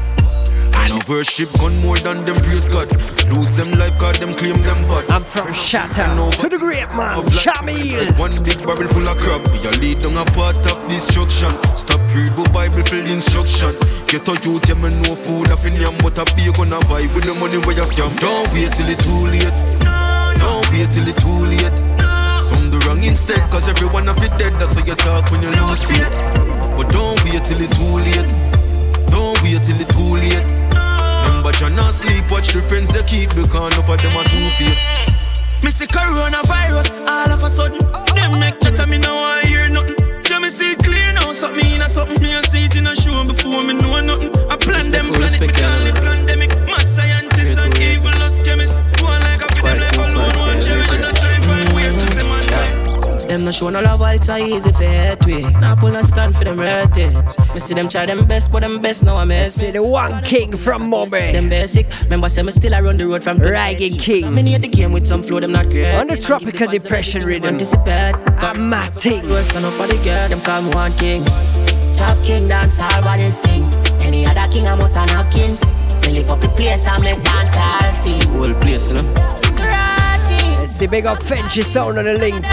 I no worship gun more than them praise God. Lose them life, cause them claim them bad. I'm from Shatta to the great man, of Shamil. One big barrel full of crap. We lead down a path of destruction. Stop read the Bible for the instruction. Get a youth, yeah, me no food off in yam, but a big on a buy with the money where you scam. Don't wait till it too late. Don't wait till it too late. Some do wrong instead, cause everyone of it dead. That's how you talk when you lose faith. But don't wait till it too late. Don't wait till it too late. Remember, you not sleep, watch the friends they keep because enough of them are two faced. Me see coronavirus all of a sudden. Them make that me now I hear nothing. Just me see it clear now, something in a something. Me a see it in a show before me know nothing. I plan them planet, me call it pandemic. Mad scientists and evil us chemists. One like a them life alone, one cherish. Them no show no love, why it's so easy for head way. Now pull no stand for them retics. Me see them try them best, but them best now I'm messy. See the one king from Mobe. Them basic. Remember, say me still around the road from Ragging King. Me need the game with some flow, them not great. On the tropical depression rhythm. Anticipate. I'm Matting. Stand up for the girl, them call me one king. chop king dance all what is thing. Any other king I must an have king. Me lift up the place and make dance all see. Whole place, you know. Let's see, big up Fenchy sound on the link.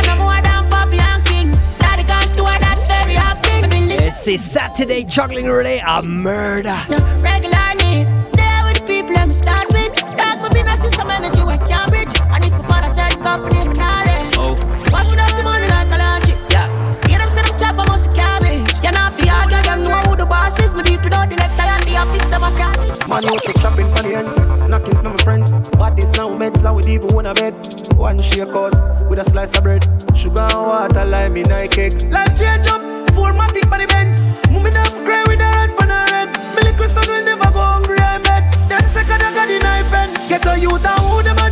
Often. Let's see, Saturday juggling relay a murder. Regularly, there with the people I'm start with. Dog, me been a some energy we can't bridge. And if my father said company, me not there. Oh. Wash it up the money like a laundry. Yeah. Hear them say them chop, I must carry. You not fi argue, them know who the boss is. Me deep without the necktie and the office never can. Man used to strapping for the ends, knocking some my friends. But this now meds, I would even want a bed. One shake out with a slice of bread. Sugar and water, lime in a cake. Life change up, four matic for the Benz. Never cry with her head on her head. Me little will never go hungry, I. Them second I got the knife and get a youth and them a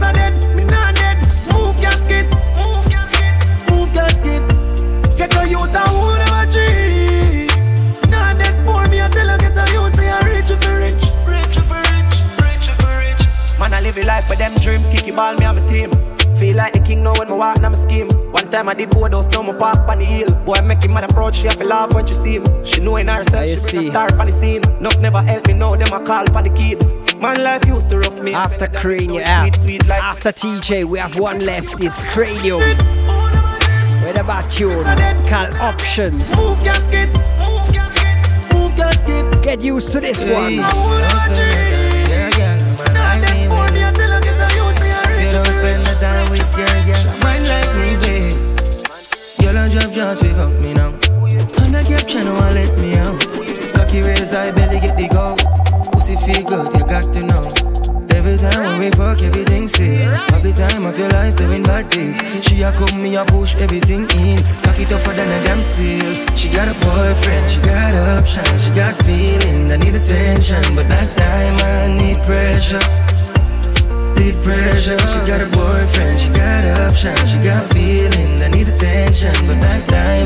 a dead, me not dead. Move move move a youth them a. Nah, dead poor me, tell a youth, say I rich if rich. Rich if rich, rich if rich. Man, I live a life for them dream, kick it ball, me and my team. Feel like the king now when me walk in my scheme. One time I did overdose, now me park on the hill. Boy, make him mad approach, she have to laugh when she see him. She know in herself, she bring a star on the scene. Enough never help me now, them a call on the kid. Man, life used to rough me. After Crane, yeah. After TJ, we have one left. It's Cranium. With a bad tune called Options. Move casket, move casket, move casket. Get used to this Yeah, one. Just we me now. On the caption, no one let me out. Cocky raise high belly, get the go. Pussy feel good, you got to know. Every time when we fuck, everything see. Half the time of your life doing bad things. She a come, me a push everything in. Cocky tougher than a damn steel. She got a boyfriend, she got options, she got feeling. I need attention, but that time I need pressure. Need pressure. She got a boyfriend, she got options, she got feeling. I need attention, but I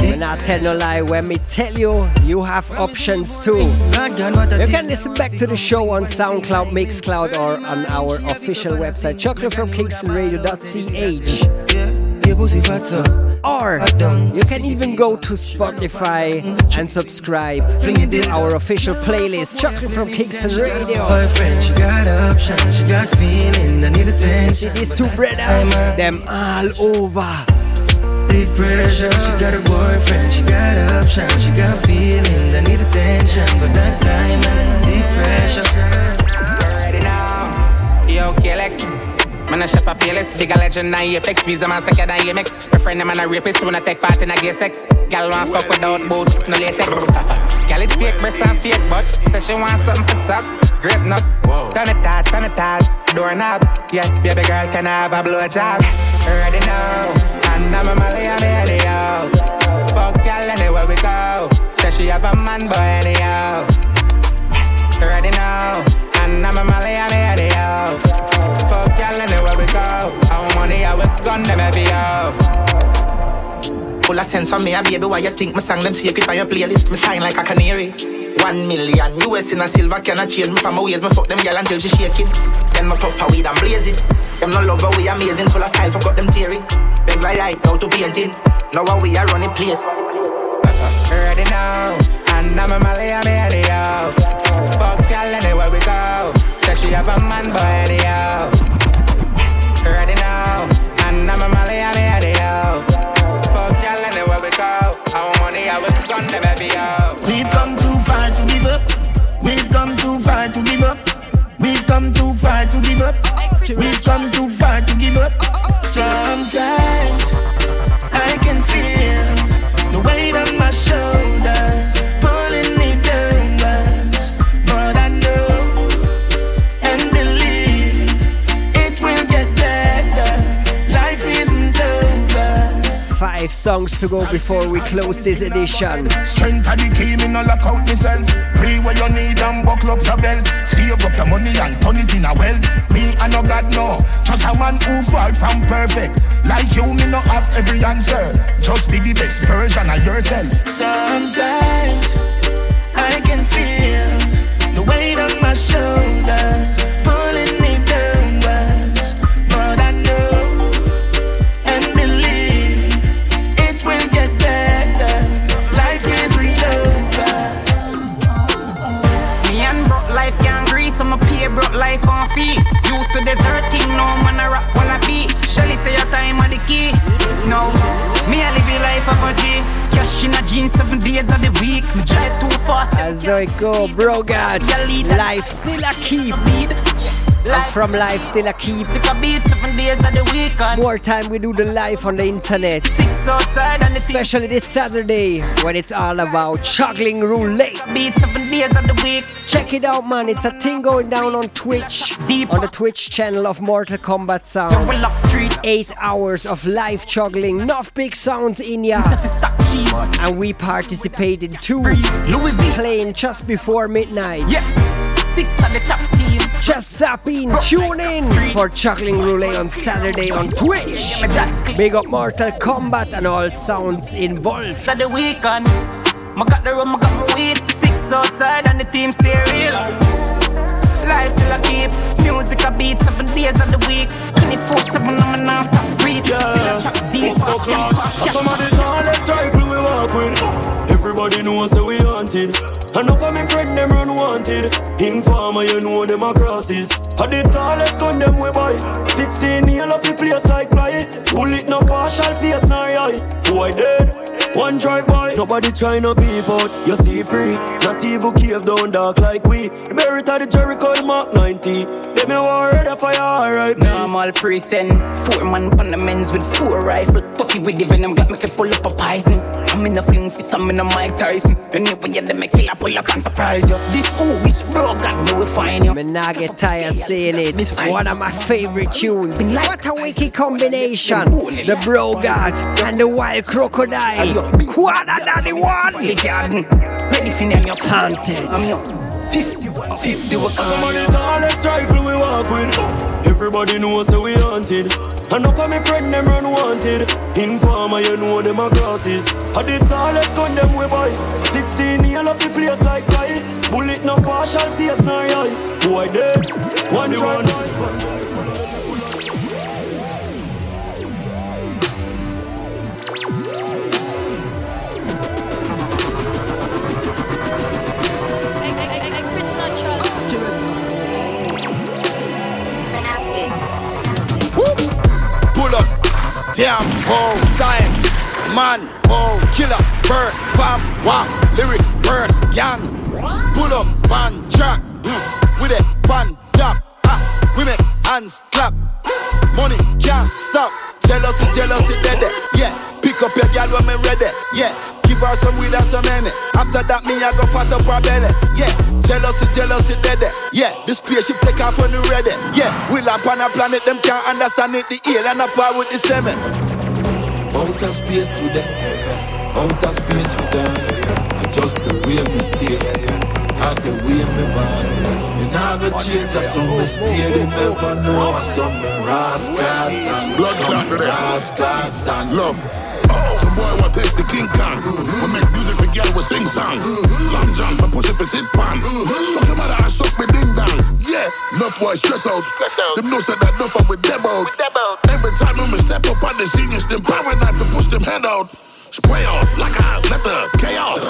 need When I tell no lie, when me tell you, you have options too. You can listen back to the show on SoundCloud, Mixcloud, or on our official website, chocolatefromkingstonradio.ch. Your pussy fat so. Or you can even go to Spotify and subscribe to our official playlist, Chocolate from Kingston Radio. Boyfriend, she got options, she got feeling. I need attention. See these two brothers, them all over. Big pressure. She got a boyfriend, she got options, she got feeling. I need attention, but that time I need pressure. Already now. Yo, KLX. Man, a shop a peerless, big a legend, na apex. Visa man stuck at AMX. My friend, man a rapist, I take part in a gay sex. Gal want fuck without boots, no latex. Gal it fake, breast and fake, but says she want something for suck. Grape nut, turn it tight, turn it tight. Doorknob, yeah, baby girl can have a blowjob. Already know, and I'm a Molly, I'm anyhow. Fuck gal anywhere we go. Say she have a man, boy, anyhow. Yes, Already know, and I'm a Molly, I'm anyhow. We go. Our money, I will gun them every yo. Full of sense for me, a baby. Why you think me sang them secret on your playlist? Me sign like a canary. One million US in a silver can I change me from my ways. Me fuck them girl until she shaking. Then me puff her weed and blaze it. Them no love how we amazing, full of style. Fuck up them theory. Beg like light, out to painting. Now we are running place. Already know, and I'm a Molly, I'm anyhow. Fuck y'all anywhere we go. Say she have a man, boy, anyhow. Already know, and I'm a Molly, I'm anyhow. Fuck y'all anywhere we go. Our money, I was gun them every yo. We've come too far to give up. We've come too far to give up. We've come too far to give up. We've come too far to give up. Sometimes I can feel the weight on my shoulders Five songs to go before we close this edition. Strength of the key, me no lock out myself. Pray what you need and buckle up your belt. Save up your money and turn it in a wealth. Me and no God no, just a man who far from perfect. Like you, me no have every answer. Just be the best version of yourself. Sometimes I can feel the weight on my shoulders say your time are the key. No, me I live a life of a G. Cash in a jeans seven days of the week. Me drive too fast. As I go, bro, God, life still a I'm from life still a keep. Sick a beat seven days of the week. More time we do the live on the internet. Six outside and the Especially this Saturday when it's all about juggling roulette. Beat seven days of the week. Check it out, man. It's a thing going down on Twitch. Deep on the Twitch channel of Mortal Kombat Sound. Eight hours of live juggling. Enough big sounds in ya. And we participated too. Louis V. Playing just before midnight. Yeah. Six of the top. Just zap in, tune in for Juggling Roulette on Saturday on Twitch. Big up Mortal Kombat and all sounds involved. For the weekend, I got the rum, I got my weed. Six outside and the team stay real. Life still a keep, music a beat seven days of the week. 24 7, I'm a non-stop breathe. Still a track deep, fast, jump fast, Some of the tallest rifle we walk with. Everybody knows that we hunted. Enough of me friend them run wanted. Informer, you know them a crosses. I the tallest gun them we buy. 16 nail up the place like fly. Bullet no partial face nor eye. Boy dead. One drive by, nobody trying to beep out. You see pre, not even cave down dark like we. The buried at the Jericho the Mark 90. Let me worry the fire, alright. Normal present, four man on the men's with four rifle. Tucky with the venom, got me full up of poison. I'm in a fling fist, I'm in a Mike Tyson. And Anyway, yeah, they make killer pull up and surprise you. This Obish bro got me will find you. Me not get tired saying it. One of my favorite tunes. What a wicked combination. The Bro God and the Wild Crocodile. Quada Daddy One. The garden, ready for name your Haunted. I'm your 50, 50 what Some of the tallest rifle we walk with. Everybody knows that we hunted. Enough of me friend them run wanted. Informer, you know them a crosses. I the tallest gun them we buy. 16 nail up the place like fly. Bullet no partial face nor eye. Boy dead. One one. Pull up, damn, oh, style, man, oh, killer, verse, fam, wow, lyrics, verse, gang. Pull up, van, track, mm, with it, van, drop, ah, we make hands clap. Money can't stop. Jealousy, jealousy, dead, yeah. Pick up your gal when me ready, yeah. Give her some weed and some money. After that, me I go fat up her belly, yeah. Jealousy, jealousy, dead, yeah. The spaceship take off when you ready, yeah. We land on a planet, them can't understand it. The alien apart with the semen. Outer space them, outer space them. I just the way me stay, and the way me born. Me nah go change, I saw me stay. They never know I saw me rascal. Blood clot to them. Love. Some boy want taste the King Kong. We make music for girl we sing song. Long John for pussy for sit pan. Suck your mother and suck me ding dong. Yeah, enough boy stress out. Them know said that enough with them out. Every time I'm step up on the seniors, them power knife and push them head out. Spray off like I let the chaos.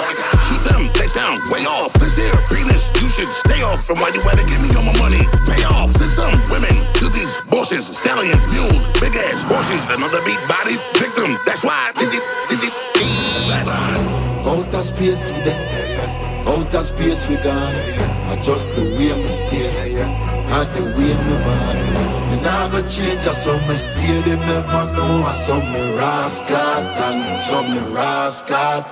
Shoot them, they sound way off. This here penis, you should stay off from why you better give me all my money. Pay off. Send some women to these bosses, stallions, mules, big ass horses, another beat body victim. That's why did it, did it, Outer space today, outer space we gone. I just the way me stay, and the way me born. Nah go change, I saw me stay. They never know I saw me rascal, saw me rascal.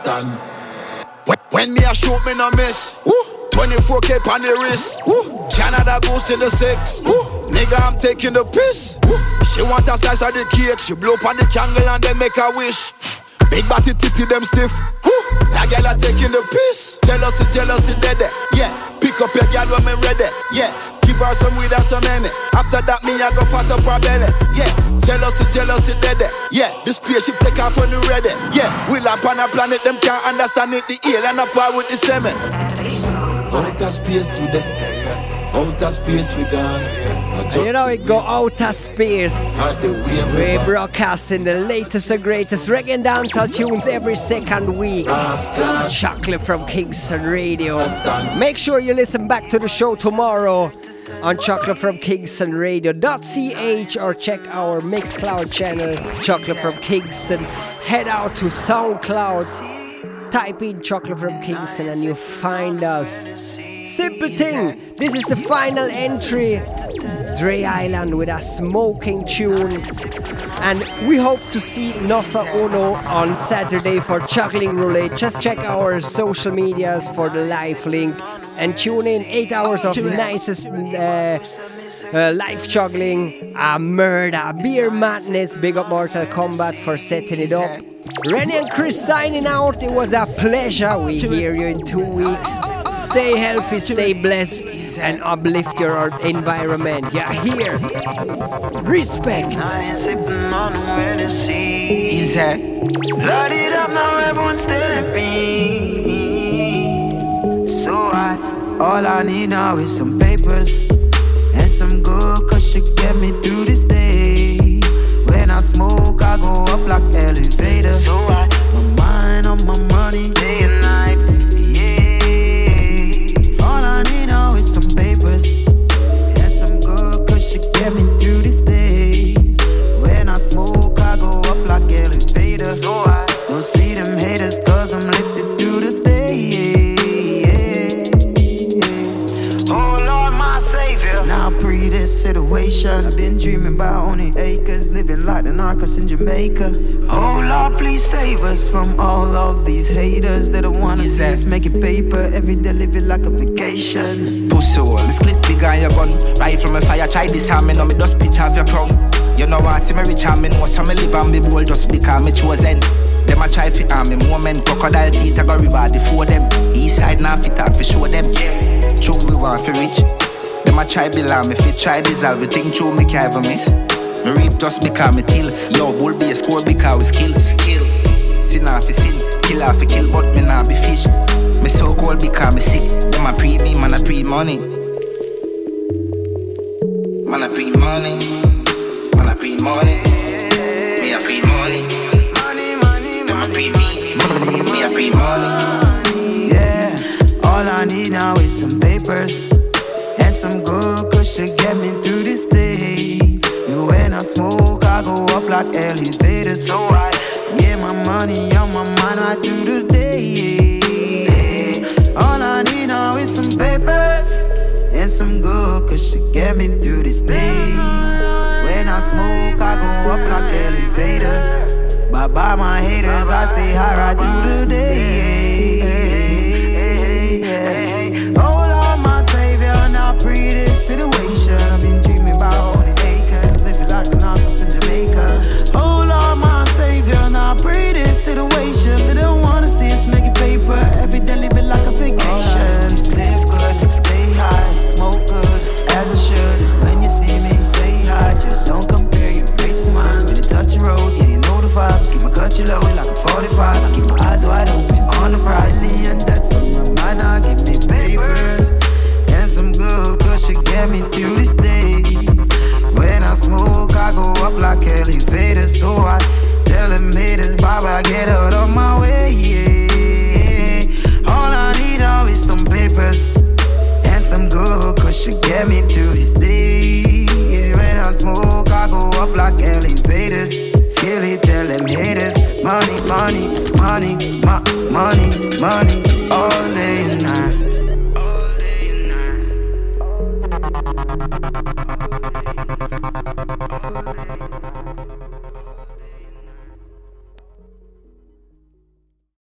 When, when me a shoot, me no miss. Woo. 24k on the wrist. Woo. Canada goose in the six. Woo. Nigga, I'm taking the piss. Woo. She want a slice of the cake. She blow up on the candle and then make a wish. Big body titty them stiff. Woo. That girl a taking the piss. Jealousy, jealousy, dead. Eh? Yeah. Pick up your girl when me ready. Yeah. Give her some weed and some money. After that, me I go fat up her belly. Yeah. Jealousy, jealousy, dead. Eh? Yeah. The spaceship take off when you ready. Yeah. We land on a planet, them can't understand it. The alien apart with the semen. Outer space them. Outer space we gone. And you know it go outer space. Had the way me We broadcasting the latest and greatest reggae and dancehall tunes every second week. Chocolate from Kingston Radio. Make sure you listen back to the show tomorrow on Chocolate from Kingston Radio.ch or check our Mixcloud channel, Chocolate from Kingston. Head out to SoundCloud, type in Chocolate from Kingston, and you find us. Simple thing. This is the final entry. Dre Island with a smoking tune. And we hope to see Nofa Uno on Saturday for Juggling Roulette. Just check our social medias for the live link and tune in. Eight hours of the nicest uh, uh, live juggling, a murder, beer madness. Big up Mortal Kombat for setting it up. Rennie and Chris signing out. It was a pleasure. We hear you in two weeks. Stay healthy, stay blessed, and uplift your environment. Yeah, here. Respect. Staring me. So I. All I need now is some papers and some good cause you get me through this day. When I smoke, I go up like elevator. So I. My mind on my money. I. Don't see them haters cause I'm lifted through the day. Oh Lord, my Savior. Now pre this situation. I've been dreaming about owning acres, living like the narcos in Jamaica. Oh Lord, please save us from all of these haters that don't wanna see us making paper. Every day living like a vacation. Pussy this cliff big on your gun. from a fire, try this hand, me know me just pitch off your crown. You know I see me rich and me know some me live and me bold just because me chosen. Them a try fit on me moment, crocodile teeth I go reward before them. East side now fit off for show them. True we want for rich. Them a try below me fit try dissolve. You think true me can't even miss. Me reap just because me kill. Yo, bull be a score because we skill. Skill. Sin off for sin, kill off for kill, but me nah be fish. Me so cold because me sick. Them a pre me, man a pre money. Man a pre money. Man a pre money. Me a pre money. Them a pre me. Me a pre money. Yeah, all I need now is some papers and some good cause you get me through this day. And when I smoke, I go up like elevators. So I. Yeah, my money on my mind right through the day. All I need now is some papers and some good cause you get me through this day. Smoke, I go up like elevator. Bye bye, my haters, I say hi right through the day. Oh Lord, my savior, now pre this situation. I've been dreaming about owning acres, living like an artist in Jamaica. Oh Lord, my savior, now pre this situation. They don't wanna see us making paper, every day living like a vacation. Cut you low like a 45. I keep my eyes wide open on the prize, and that's on my mind. I give me papers and some good cause you get me through this day. When I smoke, I go up like elevators, so I tell them haters, bye, get out of my way. Yeah. All I need now is some papers and some good cause you get me through this day. When I smoke, I go up like elevators. Dilly, tell them haters. Money, money, money, mo- money, money, all day and night. All day. All day and night.